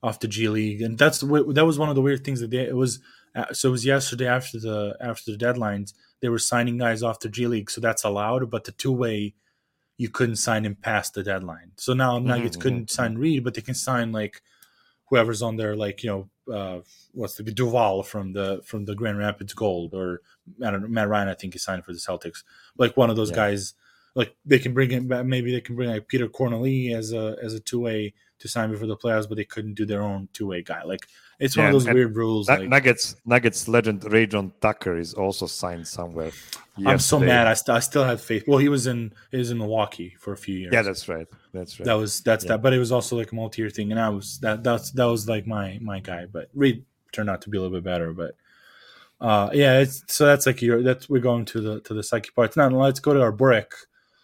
off the G League, and that's that was one of the weird things that they it was. Uh, so it was yesterday after the after the deadlines, they were signing guys off the G League, so that's allowed. But the two way, you couldn't sign him past the deadline. So now Nuggets mm-hmm. couldn't sign Reed, but they can sign like whoever's on there, like you know, uh, what's the Duval from the from the Grand Rapids Gold, or I don't know, Matt Ryan. I think he signed for the Celtics. Like one of those yeah. guys. Like they can bring in, maybe they can bring like Peter Cornelie as a as a two way to sign before the playoffs, but they couldn't do their own two way guy. Like it's yeah, one of those weird rules. like, Nuggets Nuggets legend Rayjon Tucker is also signed somewhere. Yesterday. I'm so mad. I, st- I still have faith. Well, he was in he was in Milwaukee for a few years. Yeah, that's right. That's right. That was that's yeah. that. But it was also like a multi year thing, and I was that that's that was like my my guy. But Reed turned out to be a little bit better. But uh, yeah, it's so that's like your that's we're going to the to the psyche part. Now let's go to our brick.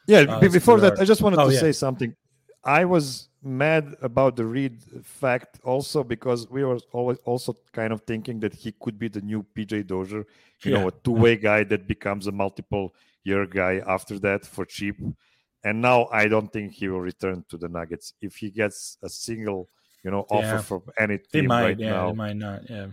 Yeah, uh, before that, our, I just wanted oh, to yeah. say something. I was mad about the Reed fact also because we were always also kind of thinking that he could be the new PJ Dozier, you yeah. know, a two-way guy that becomes a multiple year guy after that for cheap. And now I don't think he will return to the Nuggets if he gets a single, you know, offer yeah. from any team might, right yeah, now. They might not, yeah.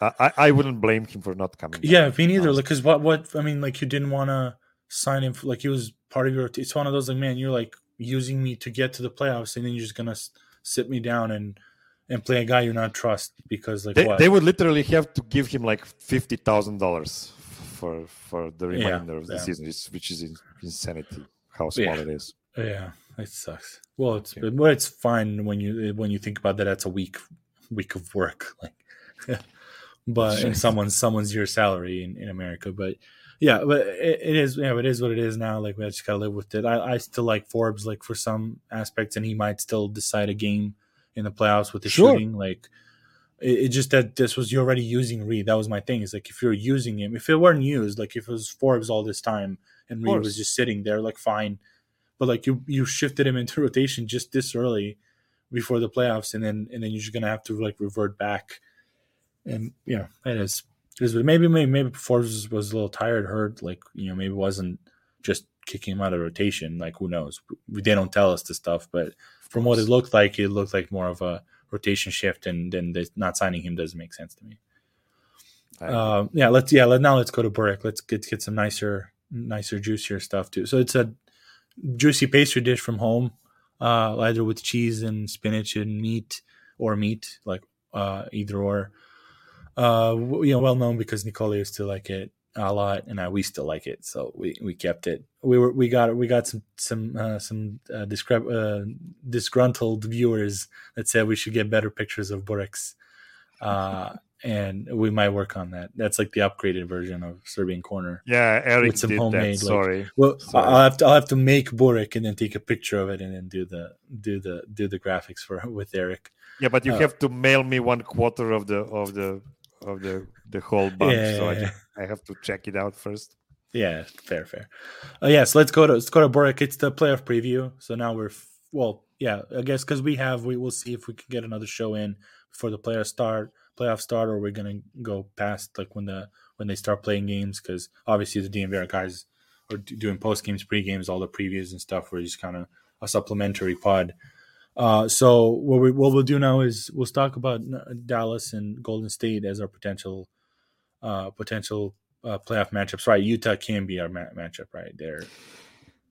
I, I wouldn't blame him for not coming. Yeah, me neither. Because what what I mean, like you didn't want to sign him. For, like he was part of your. It's one of those like man, you're like using me to get to the playoffs, and then you're just gonna sit me down and and play a guy you not trust because like they, what? they would literally have to give him like fifty thousand dollars for for the remainder yeah, of the yeah. season, which is insanity how small yeah. it is. Yeah, it sucks. Well, it's yeah. but it's fine when you when you think about that. That's a week week of work, like. but someone's someone's your salary in, in America. But yeah, but it, it is yeah, it is what it is now. Like we just gotta live with it. I, I still like Forbes like for some aspects, and he might still decide a game in the playoffs with the sure. shooting. Like it, it, just that this was you already using Reed. That was my thing. Is like if you're using him, if it weren't used, like if it was Forbes all this time and Reed was just sitting there, like fine. But like you you shifted him into rotation just this early before the playoffs, and then and then you're just gonna have to like revert back. And yeah, it is. Is. Maybe maybe maybe Forbes was a little tired, hurt. Like you know maybe wasn't just kicking him out of rotation. Like who knows? They don't tell us the stuff, but from what it looked like, it looked like more of a rotation shift, and then not signing him doesn't make sense to me. Uh, yeah, let's yeah. Let, now let's go to Burek. Let's get get some nicer, nicer, juicier stuff too. So it's a juicy pastry dish from home, uh, either with cheese and spinach and meat, or meat like uh, either or. Uh, you know, well known because Nicole used to like it a lot, and I, we still like it, so we, we kept it. We were we got we got some some uh, some uh, discre- uh, disgruntled viewers that said we should get better pictures of Bureks, uh, and we might work on that. That's like the upgraded version of Serbian Corner. Yeah, Eric with some homemade. That. Sorry, like, well, Sorry. I'll have to I'll have to make Burek and then take a picture of it and then do the do the do the graphics for with Eric. Yeah, but you uh, have to mail me one quarter of the of the of the the whole bunch. Yeah, so yeah, I, I, have to check it out first. Yeah, fair, fair. Uh, yes, yeah, so let's go to let's go to Burek. It's the playoff preview. So now we're well, yeah, I guess because we have we will see if we can get another show in before the playoff start, playoff start, or we're gonna go past like when the when they start playing games because obviously the DNVR guys are doing post games, pre games, all the previews and stuff. We're just kind of a supplementary pod. Uh, so what we what we'll do now is we'll talk about Dallas and Golden State as our potential uh, potential uh, playoff matchups. Right, Utah can be our ma- matchup right there.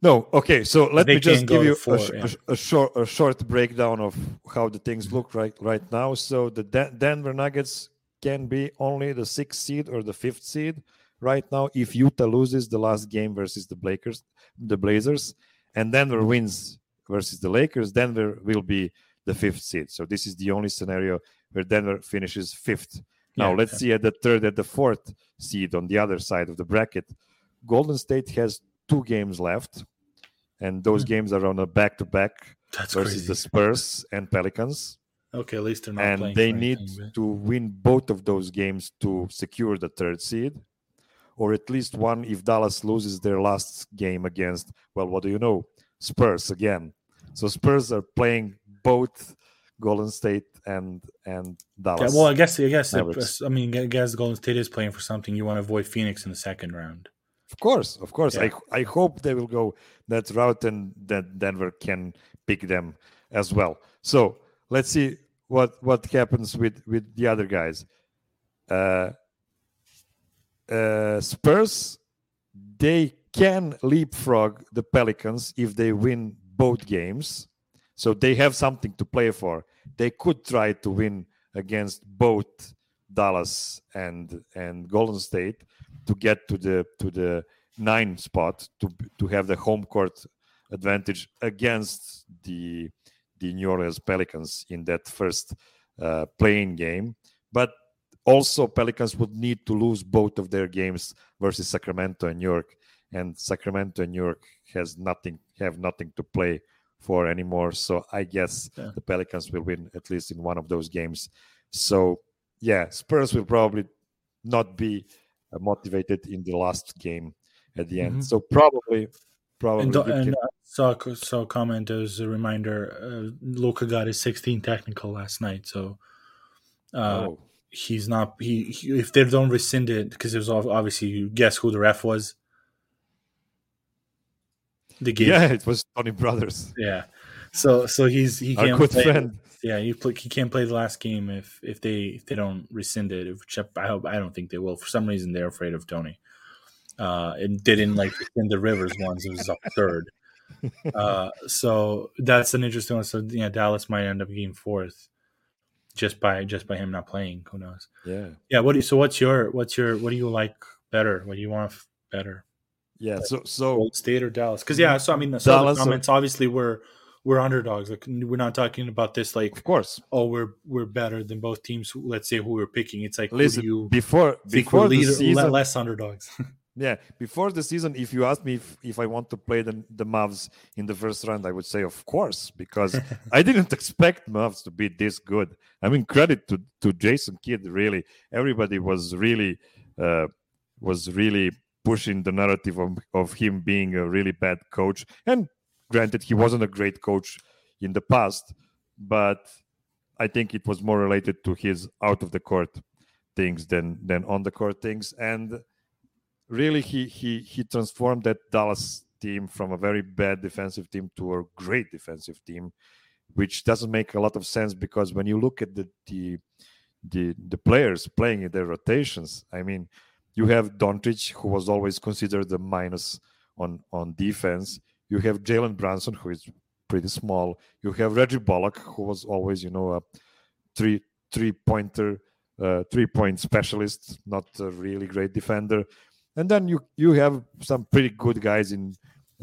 No, okay. So let they me just give you a, yeah. a, short a short breakdown of how the things look right right now. So the De- Denver Nuggets can be only the sixth seed or the fifth seed right now if Utah loses the last game versus the Blazers, the Blazers, and Denver wins versus the Lakers, Denver will be the fifth seed. So this is the only scenario where Denver finishes fifth. Now yeah, let's see at the third and the fourth seed on the other side of the bracket. Golden State has two games left, and those mm games are on a back-to-back versus crazy. the Spurs and Pelicans. Okay, at least they're not. And they need anything, to win both of those games to secure the third seed, or at least one if Dallas loses their last game against. Well, what do you know? Spurs again. So Spurs are playing both Golden State and and Dallas. Yeah, well, I guess I guess Mavericks. I mean I guess Golden State is playing for something. You want to avoid Phoenix in the second round. Of course, of course. Yeah. I I hope they will go that route and that Denver can pick them as well. So let's see what what happens with with the other guys. Uh, uh, Spurs, they can leapfrog the Pelicans if they win both games. So they have something to play for. They could try to win against both Dallas and and Golden State to get to the to the nine spot to to have the home court advantage against the the New Orleans Pelicans in that first uh, play-in game. But also Pelicans would need to lose both of their games versus Sacramento and New York and Sacramento and New York has nothing have nothing to play for anymore. So I guess yeah. the Pelicans will win at least in one of those games. So yeah, Spurs will probably not be uh, motivated in the last game at the end. Mm-hmm. So probably, probably. And, and uh, saw saw comment as a reminder. Uh, Luka got his 16 technical last night, so uh, oh. he's not. He, he, if they don't rescind it because it was obviously you guess who the ref was the game. Yeah, it was Tony Brothers. Yeah, so so he's he can't good play, friend. Yeah, he play, he can't play the last game if if they if they don't rescind it. Which I hope I don't think they will. For some reason, they're afraid of Tony. Uh, and didn't like rescind the Rivers ones. It was up third. Uh, so that's an interesting one. So yeah, Dallas might end up getting fourth just by just by him not playing. Who knows? Yeah, yeah. What do you, so? What's your what's your what do you like better? What do you want better? Yeah, so so State or Dallas? Because yeah, so I mean, some of the comments or, obviously were we're underdogs. Like we're not talking about this like of course. Oh, we're we're better than both teams. Let's say who we're picking. It's like listen you before before the leader, season, less underdogs. yeah, before the season, if you ask me if, if I want to play the the Mavs in the first round, I would say of course because I didn't expect Mavs to be this good. I mean, credit to to Jason Kidd. Really, everybody was really uh, was really pushing the narrative of, of him being a really bad coach and Granted, he wasn't a great coach in the past, but I think it was more related to his out of the court things than than on the court things. And really, he he he transformed that Dallas team from a very bad defensive team to a great defensive team, which doesn't make a lot of sense because when you look at the the the, the players playing in their rotations, I mean, you have Doncic, who was always considered the minus on on defense. You have Jalen Brunson, who is pretty small. You have Reggie Bullock, who was always, you know, a three three pointer, uh, three point specialist, not a really great defender. And then you you have some pretty good guys in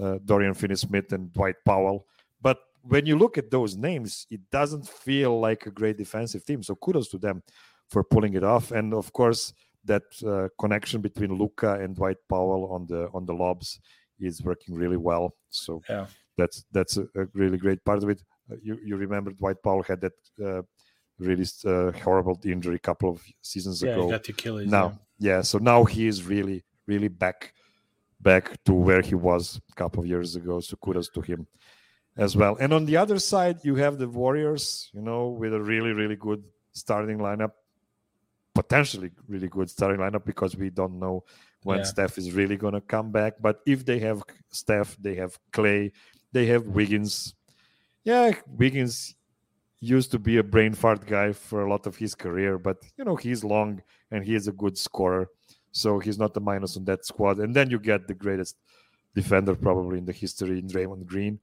uh, Dorian Finney-Smith and Dwight Powell. But when you look at those names, it doesn't feel like a great defensive team. So kudos to them for pulling it off. And of course, that uh, connection between Luka and Dwight Powell on the on the lobs is working really well. So yeah. that's that's a, a, really great part of it. Uh, you you remember Dwight Powell had that uh, really uh, horrible injury a couple of seasons yeah, ago. He got Achilles. Now, yeah. yeah, so now he is really really back back to where he was a couple of years ago. So kudos to him as well. And on the other side, you have the Warriors, you know, with a really really good starting lineup potentially really good starting lineup because we don't know when yeah. Steph is really going to come back. But if they have Steph, they have Klay, they have Wiggins. Yeah, Wiggins used to be a brain fart guy for a lot of his career, but you know he's long and he is a good scorer, so he's not a minus on that squad. And then you get the greatest defender probably in the history in Draymond Green,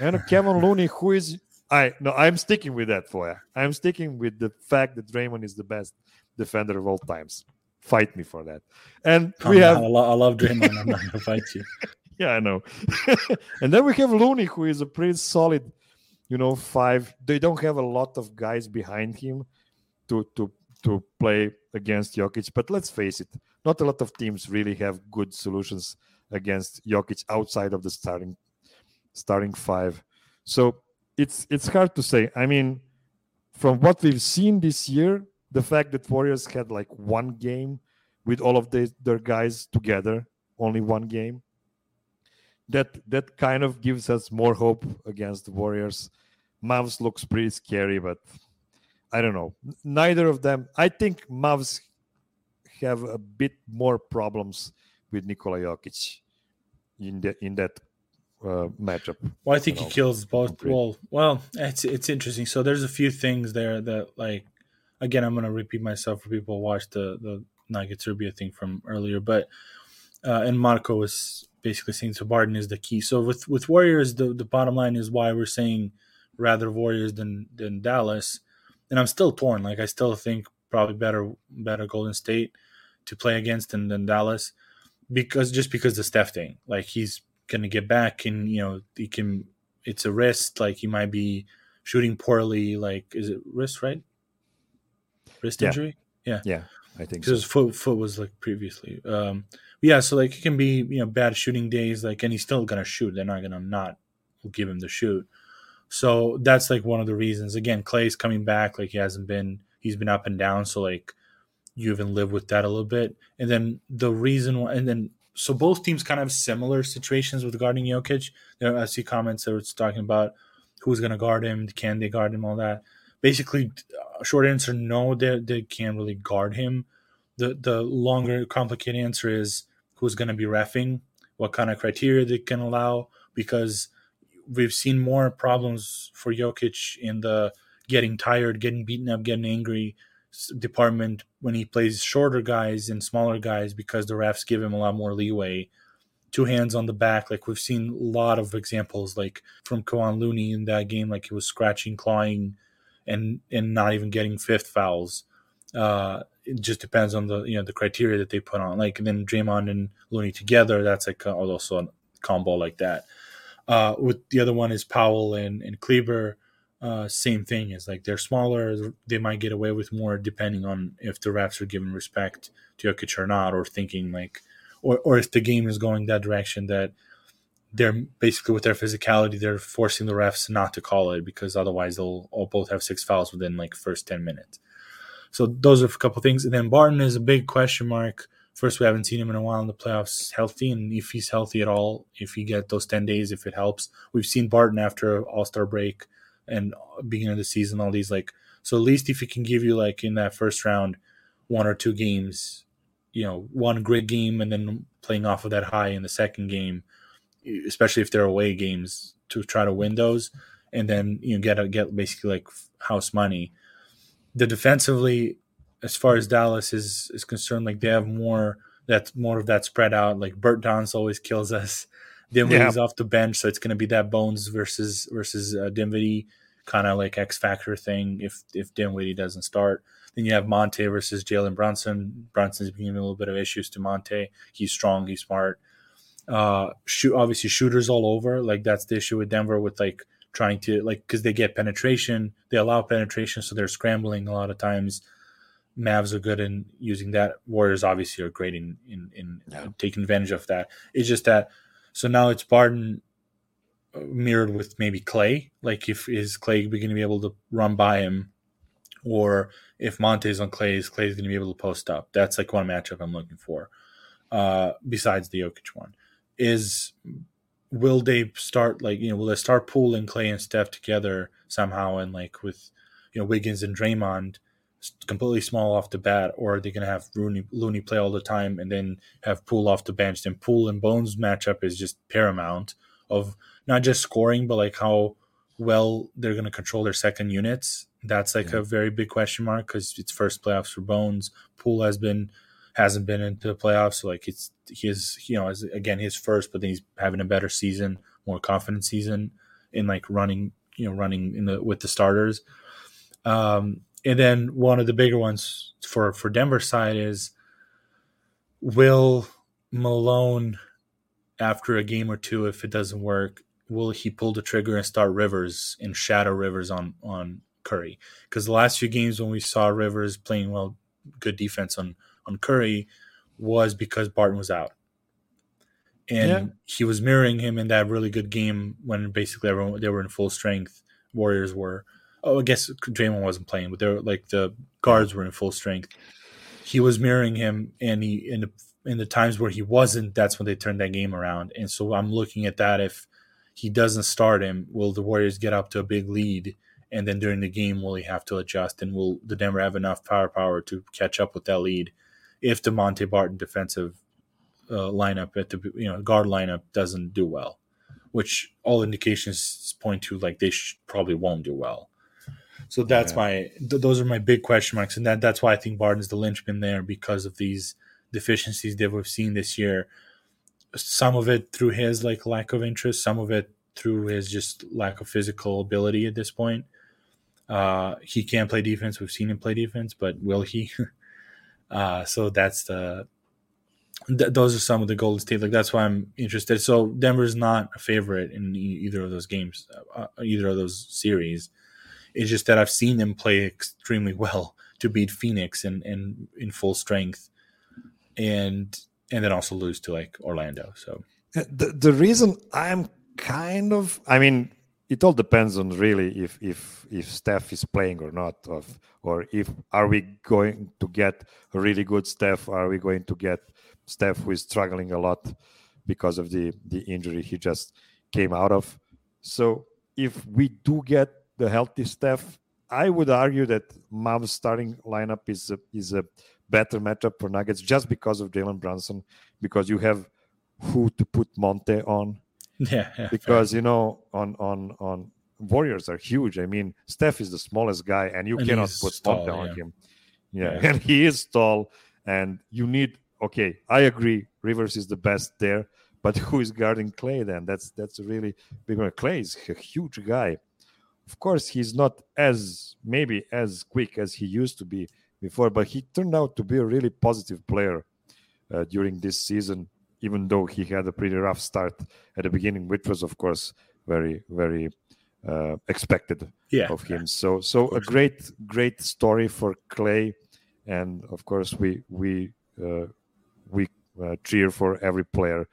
and Kevin Looney, who is I no, I'm sticking with that for you. I'm sticking with the fact that Draymond is the best defender of all times. Fight me for that. And we have. I, love, I love Draymond. I'm not going to fight you. yeah, I know. and then we have Looney, who is a pretty solid, you know, five. They don't have a lot of guys behind him to to to play against Jokic. But let's face it, not a lot of teams really have good solutions against Jokic outside of the starting starting five. So it's it's hard to say. I mean, from what we've seen this year, the fact that Warriors had like one game with all of the, their guys together, only one game, that that kind of gives us more hope against the Warriors. Mavs looks pretty scary, but I don't know. Neither of them. I think Mavs have a bit more problems with Nikola Jokic in the in that uh, matchup. Well, I think he kills both. Well, well, it's it's interesting. So there's a few things there that like again, I'm going to repeat myself for people who watched the the Nugget Serbia thing from earlier, but uh, and Marco was basically saying so Barton is the key. So with with Warriors, the the bottom line is why we're saying rather Warriors than than Dallas, and I'm still torn. Like I still think probably better better Golden State to play against than, than Dallas because just because the Steph thing, like he's gonna get back and you know he can. It's a wrist, like he might be shooting poorly. Like is it wrist right? Wrist yeah. injury. Yeah, yeah, I think so. his foot foot was like previously. Um, yeah, so like it can be you know bad shooting days, like, and he's still gonna shoot. They're not gonna not give him the shoot. So that's like one of the reasons. Again, Klay's coming back, like he hasn't been. He's been up and down, so like you even live with that a little bit. And then the reason, why, and then so both teams kind of have similar situations with guarding Jokic. There, are I see comments that it's talking about who's going to guard him, can they guard him, all that basically short answer no they, they can't really guard him. The the longer complicated answer is who's going to be refing what kind of criteria they can allow because we've seen more problems for Jokic in the getting tired getting beaten up getting angry department when he plays shorter guys and smaller guys because the refs give him a lot more leeway. Two hands on the back like we've seen a lot of examples like from Kevon Looney in that game like he was scratching clawing and and not even getting fifth fouls. Uh, it just depends on the you know the criteria that they put on. Like and then Draymond and Looney together, that's like also a combo like that. Uh, with the other one is Powell and and Kleber. Uh, same thing is like they're smaller, they might get away with more depending on if the refs are giving respect to Jokic or not, or thinking like, or or if the game is going that direction that they're basically with their physicality, they're forcing the refs not to call it because otherwise they'll all both have six fouls within like first ten minutes. So those are a couple things. And then Barton is a big question mark. First, we haven't seen him in a while in the playoffs healthy, and if he's healthy at all, if he get those ten days, if it helps. We've seen Barton after All Star break and beginning of the season, all these like so at least if he can give you like in that first round one or two games, you know, one great game and then playing off of that high in the second game, especially if they're away games to try to win those, and then you know get a, get basically like house money the defensively, as far as Dallas is is concerned, like they have more that's more of that spread out. Like Bertans always kills us. Dinwiddie's yeah. off the bench, so it's going to be that Bones versus versus uh, Dinwiddie kind of like X factor thing. If if Dinwiddie doesn't start, then you have Monte versus Jalen Brunson. Brunson's bringing a little bit of issues to Monte. He's strong, he's smart. Uh, shoot, obviously shooters all over. Like that's the issue with Denver with like trying to like because they get penetration, they allow penetration, so they're scrambling a lot of times. Mavs are good in using that. Warriors obviously are great in in, in yeah. taking advantage of that. It's just that so now it's Barton uh, mirrored with maybe Klay. Like if is Klay going to be able to run by him, or if Monte's on Klay, is Klay's going to be able to post up? That's like one matchup I'm looking for. Uh, besides the Jokic one, is will they start like you know will they start pooling Klay and Steph together somehow and like with you know Wiggins and Draymond completely small off the bat, or are they going to have Rooney, Looney play all the time and then have Poole off the bench? Then Poole and Bones matchup is just paramount of not just scoring, but like how well they're going to control their second units. That's like yeah. a very big question mark because it's first playoffs for Bones. Poole has been hasn't been into the playoffs. So like it's his, you know, again his first, but then he's having a better season, more confident season in like running, you know, running in the with the starters. Um, and then one of the bigger ones for for Denver side is will Malone after a game or two, if it doesn't work, will he pull the trigger and start Rivers and shadow Rivers on on Curry? Because the last few games when we saw Rivers playing well, good defense on on Curry was because Barton was out. And yeah. he was mirroring him in that really good game when basically everyone they were in full strength. Warriors were. Oh, I guess Draymond wasn't playing, but they were like the guards were in full strength. He was mirroring him, and he in the in the times where he wasn't, that's when they turned that game around. And so I'm looking at that. If he doesn't start him, will the Warriors get up to a big lead? And then during the game, will he have to adjust? And will the Denver have enough power power to catch up with that lead? If the Monte Barton defensive uh, lineup at the you know guard lineup doesn't do well, which all indications point to like they sh- probably won't do well. So that's yeah. my th- those are my big question marks, and that that's why I think Barton's the linchpin there because of these deficiencies that we've seen this year. Some of it through his like lack of interest, some of it through his just lack of physical ability at this point. Uh, he can play defense. We've seen him play defense, but will he? Uh, so that's the th- those are some of the Golden State. Like that's why I'm interested. So Denver's not a favorite in either of those games, uh, uh, either of those series. It's just that I've seen them play extremely well to beat Phoenix and in, in, in full strength, and and then also lose to like Orlando. So uh, the the reason I'm kind of, I mean, it all depends on really if if if Steph is playing or not, of or if are we going to get a really good Steph? Are we going to get Steph who is struggling a lot because of the the injury he just came out of? So if we do get the healthy Steph, I would argue that Mavs starting lineup is a, is a better matchup for Nuggets just because of Jalen Brunson, because you have who to put Monte on Yeah, yeah because fair. you know on on on Warriors are huge. I mean, Steph is the smallest guy, and you and cannot put tall, on yeah. him. Yeah. yeah, and he is tall, and you need. Okay, I agree. Rivers is the best there, but who is guarding Klay? Then that's that's a really big one. Klay is a huge guy. Of course, he's not as maybe as quick as he used to be before, but he turned out to be a really positive player uh, during this season, even though he had a pretty rough start at the beginning, which was, of course, very, very uh, expected yeah. of him. So, so a great, great story for Klay, and of course, we we uh, we uh, cheer for every player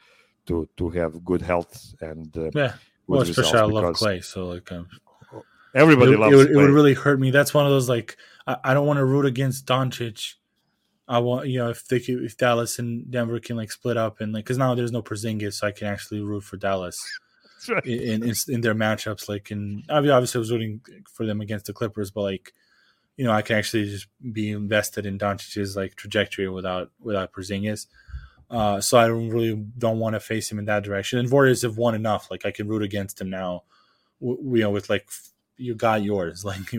to to have good health and uh, yeah. Well, especially I love Klay, so like um, everybody it, loves. It would, it would, really hurt me. That's one of those like I, I don't want to root against Doncic. I want you know if they could, if Dallas and Denver can like split up and like because now there's no Porzingis, so I can actually root for Dallas right. in, in, in their matchups. Like and obviously I was rooting for them against the Clippers, but like you know I can actually just be invested in Doncic's like trajectory without without Porzingis. Uh, so I don't really don't want to face him in that direction. And Warriors have won enough; like I can root against him now. W- you know, with like you got yours, like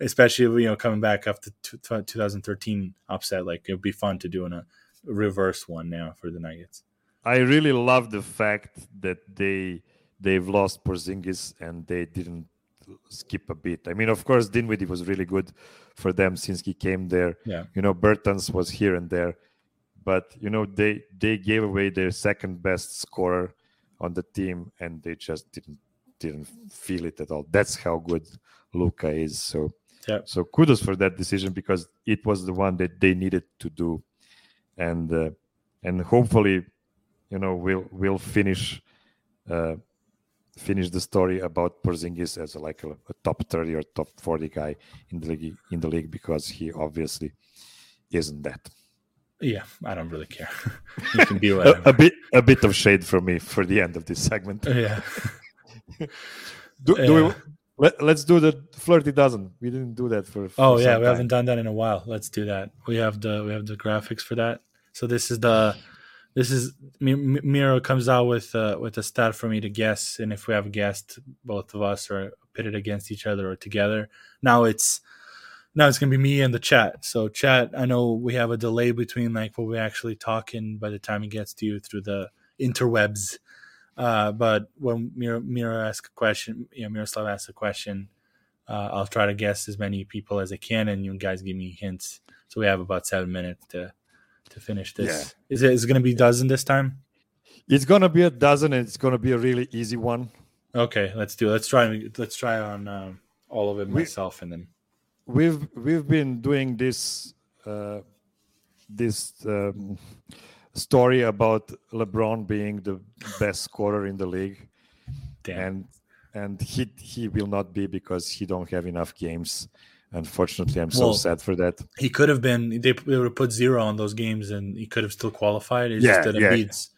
especially you know coming back after t- 2013 upset. Like it'd be fun to do in a reverse one now for the Nuggets. I really love the fact that they they've lost Porzingis and they didn't skip a beat. I mean, of course, Dinwiddie was really good for them since he came there. Yeah, you know, Bertans was here and there but you know they they gave away their second best scorer on the team and they just didn't didn't feel it at all that's how good Luka is so yeah. so kudos for that decision because it was the one that they needed to do and uh, and hopefully you know we'll we'll finish uh, finish the story about Porzingis as a, like a, a, top 30 or top 40 guy in the league in the league because he obviously isn't that yeah, I don't really care. you can be a, a, bit a bit of shade from me for the end of this segment. Yeah. do, do we, let, us do the flirty dozen. We didn't do that for. for oh yeah, we time. haven't done that in a while. Let's do that. We have the we have the graphics for that. So this is the this is Miro comes out with uh, with a stat for me to guess, and if we have a guest, both of us are pitted against each other or together. Now it's now it's gonna be me and the chat. So chat, I know we have a delay between like what we actually talking by the time it gets to you through the interwebs. Uh, but when Mira, Mira asks a question, you know, Miroslav asks a question, uh, I'll try to guess as many people as I can, and you guys give me hints. So we have about seven minutes to to finish this. Yeah. Is it is it going to be a dozen this time? It's going to be a dozen, and it's going to be a really easy one. Okay, let's do. It. Let's try. Let's try on um, all of it myself, and then we've we've been doing this uh, this um, story about LeBron being the best scorer in the league, Damn. and and he he will not be because he don't have enough games. Unfortunately, I'm so well, sad for that. He could have been. They, they would have put zero on those games, and he could have still qualified. It's yeah, yeah. Embiid's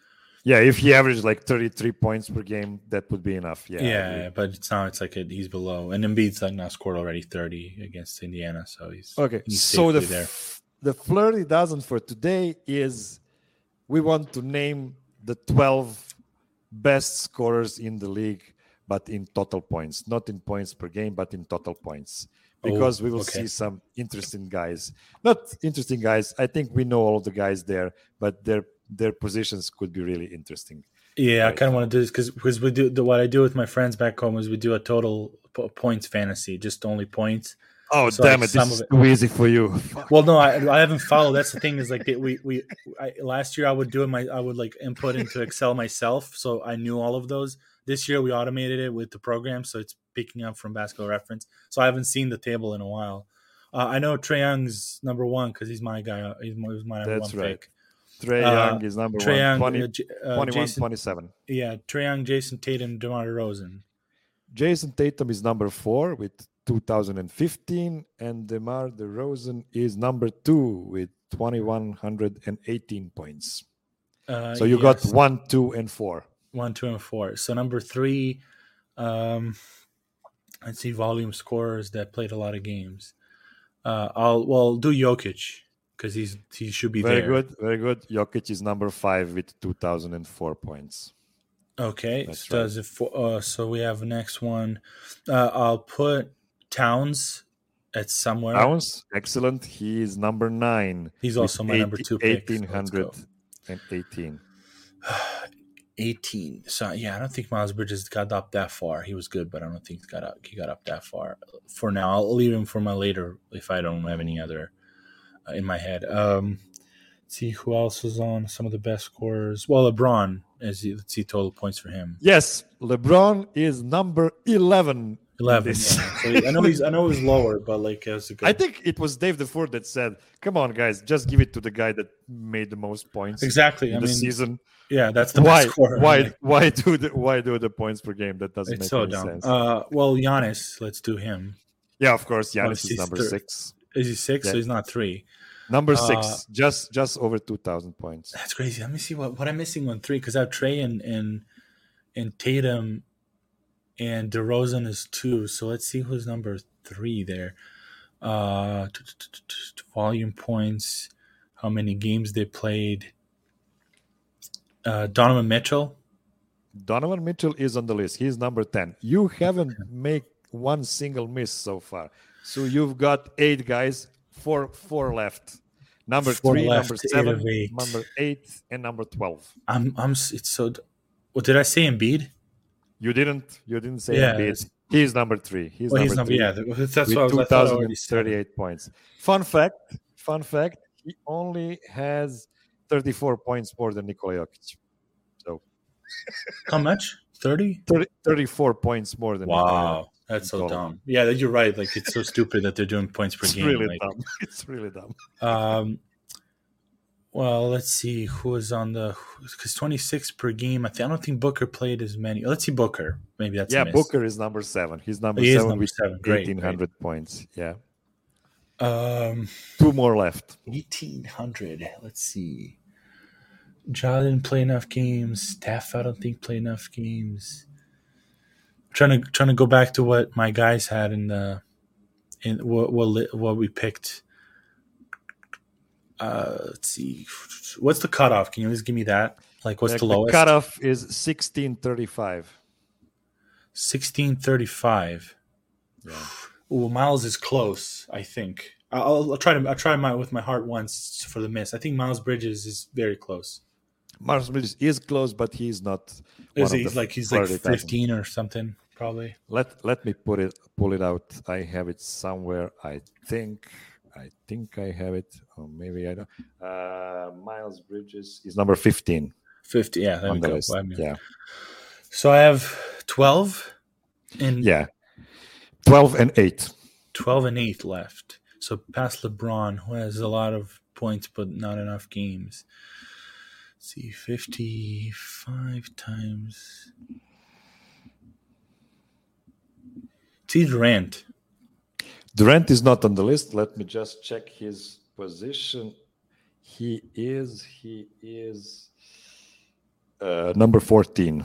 yeah, if he averaged like 33 points per game, that would be enough. Yeah. Yeah, but it's now it's like a, he's below. And Embiid's like now scored already 30 against Indiana, so he's Okay. He's so the there. the flirty dozen for today is we want to name the 12 best scorers in the league but in total points, not in points per game, but in total points. Oh, because oh, we will okay. see some interesting guys. Not interesting guys. I think we know all the guys there, but they're their positions could be really interesting. Yeah, right I kind of want to do this because because we do the, what I do with my friends back home is we do a total points fantasy, just only points. Oh so damn like it! This is it, too easy for you. Well, no, I, I haven't followed. That's the thing is like we we I, last year I would do it my I would like input into Excel myself, so I knew all of those. This year we automated it with the program, so it's picking up from Basketball Reference. So I haven't seen the table in a while. Uh, I know Trae Young's number one because he's my guy. He's my, he's my number That's one right. pick. Trae uh, is number Trae Young, one, 20, uh, 21, Jayson, 27. Yeah, Trae Young, Jayson Tatum, DeMar DeRozan. Jayson Tatum is number four with 2015, and DeMar DeRozan is number two with 2,118 points. Uh, so you yes. got one, two, and four. One, two, and four. So number three, um, I see volume scorers that played a lot of games. Uh, I'll well do Jokic because he's he should be very there. good, very good. Jokic is number five with two thousand and four points. Okay, so right. does it for, uh, so we have next one. Uh, I'll put Towns at somewhere. Towns, excellent. He is number nine. He's also my 80, number two. Eighteen hundred and eighteen. 18. So yeah, I don't think Miles Bridges got up that far. He was good, but I don't think he got up he got up that far. For now, I'll leave him for my later if I don't have any other in my head. Um, see who else was on some of the best scorers. Well, LeBron. As you, let's see total points for him. Yes, LeBron is number eleven. Eleven. Yeah. So I know he's I know he's lower, but like as a good. I think it was Dave DeFord that said, "Come on, guys, just give it to the guy that made the most points exactly in I the mean, season." Yeah, that's the why? best scorer. Why? Like, Why do the Why do the points per game? That doesn't it's make so any dumb. sense. Uh, well, Giannis. Let's do him. yeah, of course, Giannis he's is number third. six. Is he six? Yeah. So he's not three. Number Uh, six, just just over two thousand points. That's crazy. Let me see what what I'm missing on three because I have Trae and and and Tatum and DeRozan is two. So let's see who's number three there. Uh, volume points, how many games they played. Uh, Donovan Mitchell. Donovan Mitchell is on the list. He's number 10. You haven't made one single miss so far. So you've got eight guys, four four left. Number Four three, left, number eight seven, eight. number eight, and number twelve. I'm I'm. It's so. What did I say? Embiid. You didn't you didn't say Yeah, Embiid. He's number three. He's Well, number he's number. three Yeah, that's with what I, was, I thought I already said. 2,038 points. Fun fact, fun fact, he only has 34 points more than Nikola Jokic. So How much? Thirty. 30, 34 points more than Wow, that's so dumb. Yeah, you're right. Like it's so stupid that they're doing points per It's game. really like, dumb. It's really dumb. Um, well, let's see who is on the because 26 per game. I, th- I don't think Booker played as many. Let's see Booker. Maybe that's yeah. Booker is number seven. He's number He seven number with seven. 1,800 points. Yeah. Um, Two more left. 1800. Let's see. Ja didn't play enough games. Steph, I don't think played enough games. trying to trying to go back to what my guys had in the in what what what we picked. Uh, let's see. What's the cutoff? Can you just give me that? Like, what's Uh, the lowest? The cutoff is 1635. 1635. Yeah. Ooh, Miles is close. I think. I'll, I'll try to. I'll try my with my heart once for the miss. I think Miles Bridges is very close. Miles Bridges is close, but he's not. Is he he's like he's like 15 or something probably? Let let me put it pull it out. I have it somewhere. I think I think I have it, or maybe I don't. Uh, Miles Bridges is number 15 50. Yeah, there we go. I mean- Yeah, So I have 12 and yeah, 12 and eight. 12 and 8 left. So past LeBron, who has a lot of points but not enough games. Let's see, 55 times. T. Durant. Durant is not on the list. Let me just check his position. He is he is uh, number 14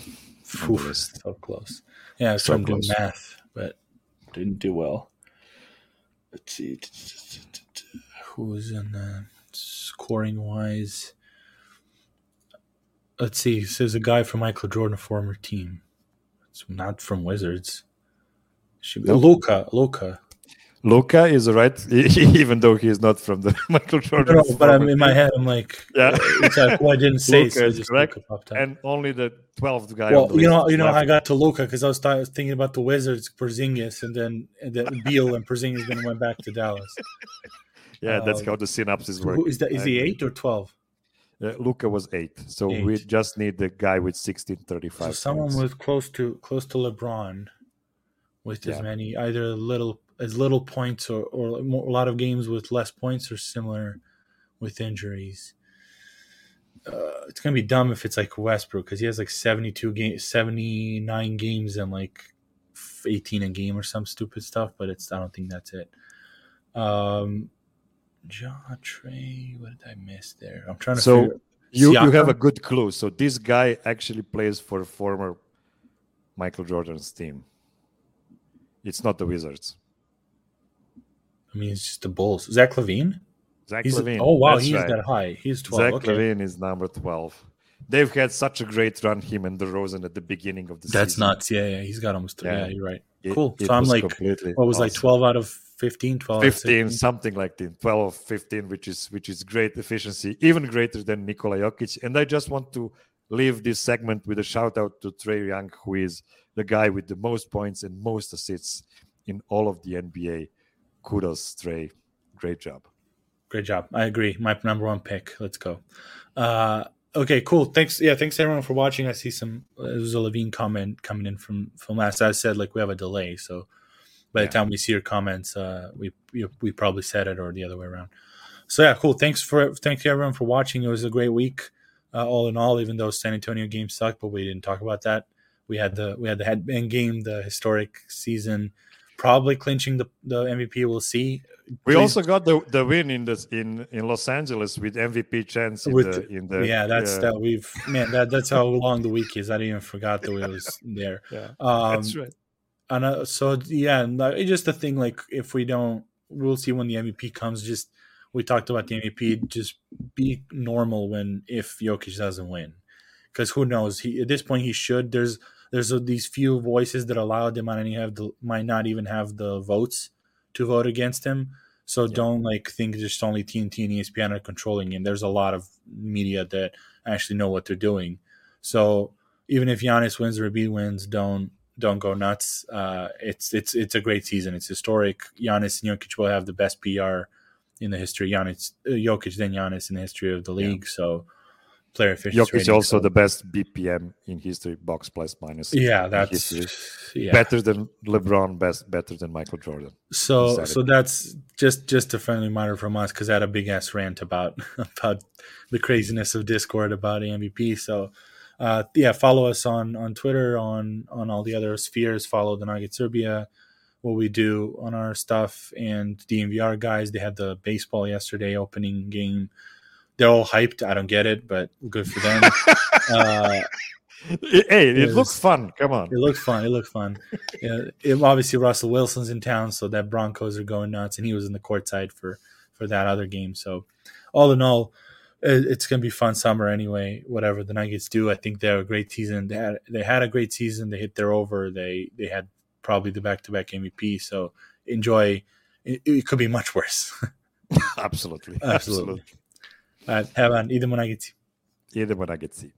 Oof, so close. Yeah, I was So trying to do close. math, but didn't do well. Let's see. Who's in the scoring wise? Let's see. It says a guy from Michael Jordan, former team. It's not from Wizards. Should be Nope. Luka. Luka. Luka is right, even though he is not from the Michael Jordan. No, but I'm in my head. I'm like, Yeah. it's like, well, I didn't say. Luka so is correct. Luka popped up. and only the 12th guy. Well, on the you know, you know, I got to Luka because I was th- thinking about the Wizards, Porzingis, and then and then Beal and Porzingis then went back to Dallas. yeah, that's uh, how the synapses work. Who is that? Is he eight or twelve? Uh, Luka was eight, so we just need the guy with 1635. So someone points. with close to close to LeBron, with as many either a little as little points or or more, a lot of games with less points or similar with injuries. Uh, it's gonna be dumb if it's like Westbrook because he has like seventy two games, seventy nine games, and like eighteen a game or some stupid stuff. But it's I don't think that's it. Um, John Trey, what did I miss there? I'm trying to. So figure, you, you have a good clue. So this guy actually plays for former Michael Jordan's team. It's not the Wizards. I mean, it's just the Bulls. Zach LaVine. Zach He's LaVine. oh wow, that's he's right. that high. He's twelve. Zach okay. LaVine is number 12. They've had such a great run, him and DeRozan at the beginning of the season. That's season. nuts. Yeah, yeah, he's got almost three. Yeah, Yeah. you're right. It- cool. it So I'm like, what was like 12 out of 15, 12 out of 15 something like that 12 15 which is which is great efficiency even greater than Nikola Jokic and I just want to leave this segment with a shout out to Trae Young who is the guy with the most points and most assists in all of the NBA kudos Trae great job Great job. I agree. My number one pick. Let's go. Uh, okay, cool. Thanks. Yeah, thanks everyone for watching. I see some. There was a LaVine comment coming in from from last. I said like we have a delay, so by the time we see your comments, uh, we, we we probably said it or the other way around. So yeah, cool. Thanks for thank you everyone for watching. It was a great week, uh, all in all. Even though San Antonio game sucked, but we didn't talk about that. We had the we had the headband game, the historic season, probably clinching the the MVP. We'll see. We Please. also got the, the win in this in in Los Angeles with MVP chance in, with, the, in the yeah that's that we've man that that's how long the week is. I didn't even forgot that we was there. Yeah, um, that's right. And uh, so yeah, it's just the thing. Like if we don't, we'll see when the MVP comes. Just we talked about the MVP. Just be normal when if Jokic doesn't win, because who knows? He at this point he should. There's there's uh, these few voices that allow them might not have the might not even have the votes to vote against him. So yeah. don't like think just only TNT and ESPN are controlling him. There's a lot of media that actually know what they're doing. So even if Giannis wins or Embiid wins, don't don't go nuts. Uh, it's it's it's a great season. It's historic. Giannis and Jokic will have the best PER in the history. Giannis, uh, Jokic, then Giannis in the history of the league. Yeah. So player efficiency. Jokic also the best BPM in history, box plus minus. Yeah, that's yeah. better than LeBron, best better than Michael Jordan. So so that's just just a friendly reminder from us because I had a big ass rant about about the craziness of Discord about MVP. So uh, yeah, follow us on on Twitter on on all the other spheres. Follow the Nugget Serbia. What we do on our stuff and DNVR guys. They had the baseball yesterday opening game they're all hyped. I don't get it, but good for them. uh, hey, it, it looks fun. Come on, it looks fun. It looks fun. yeah, it, obviously Russell Wilson's in town, so that Broncos are going nuts, and he was in the court side for for that other game. So, all in all, it, it's gonna be fun summer anyway. Whatever the Nuggets do, I think they have a great season. They had they had a great season. They hit their over. They they had probably the back to back MVP. So enjoy. It, it could be much worse. Absolutely. Absolutely. Absolutely. Ben hemen İdimuna geçeyim. İdimuna geçeyim.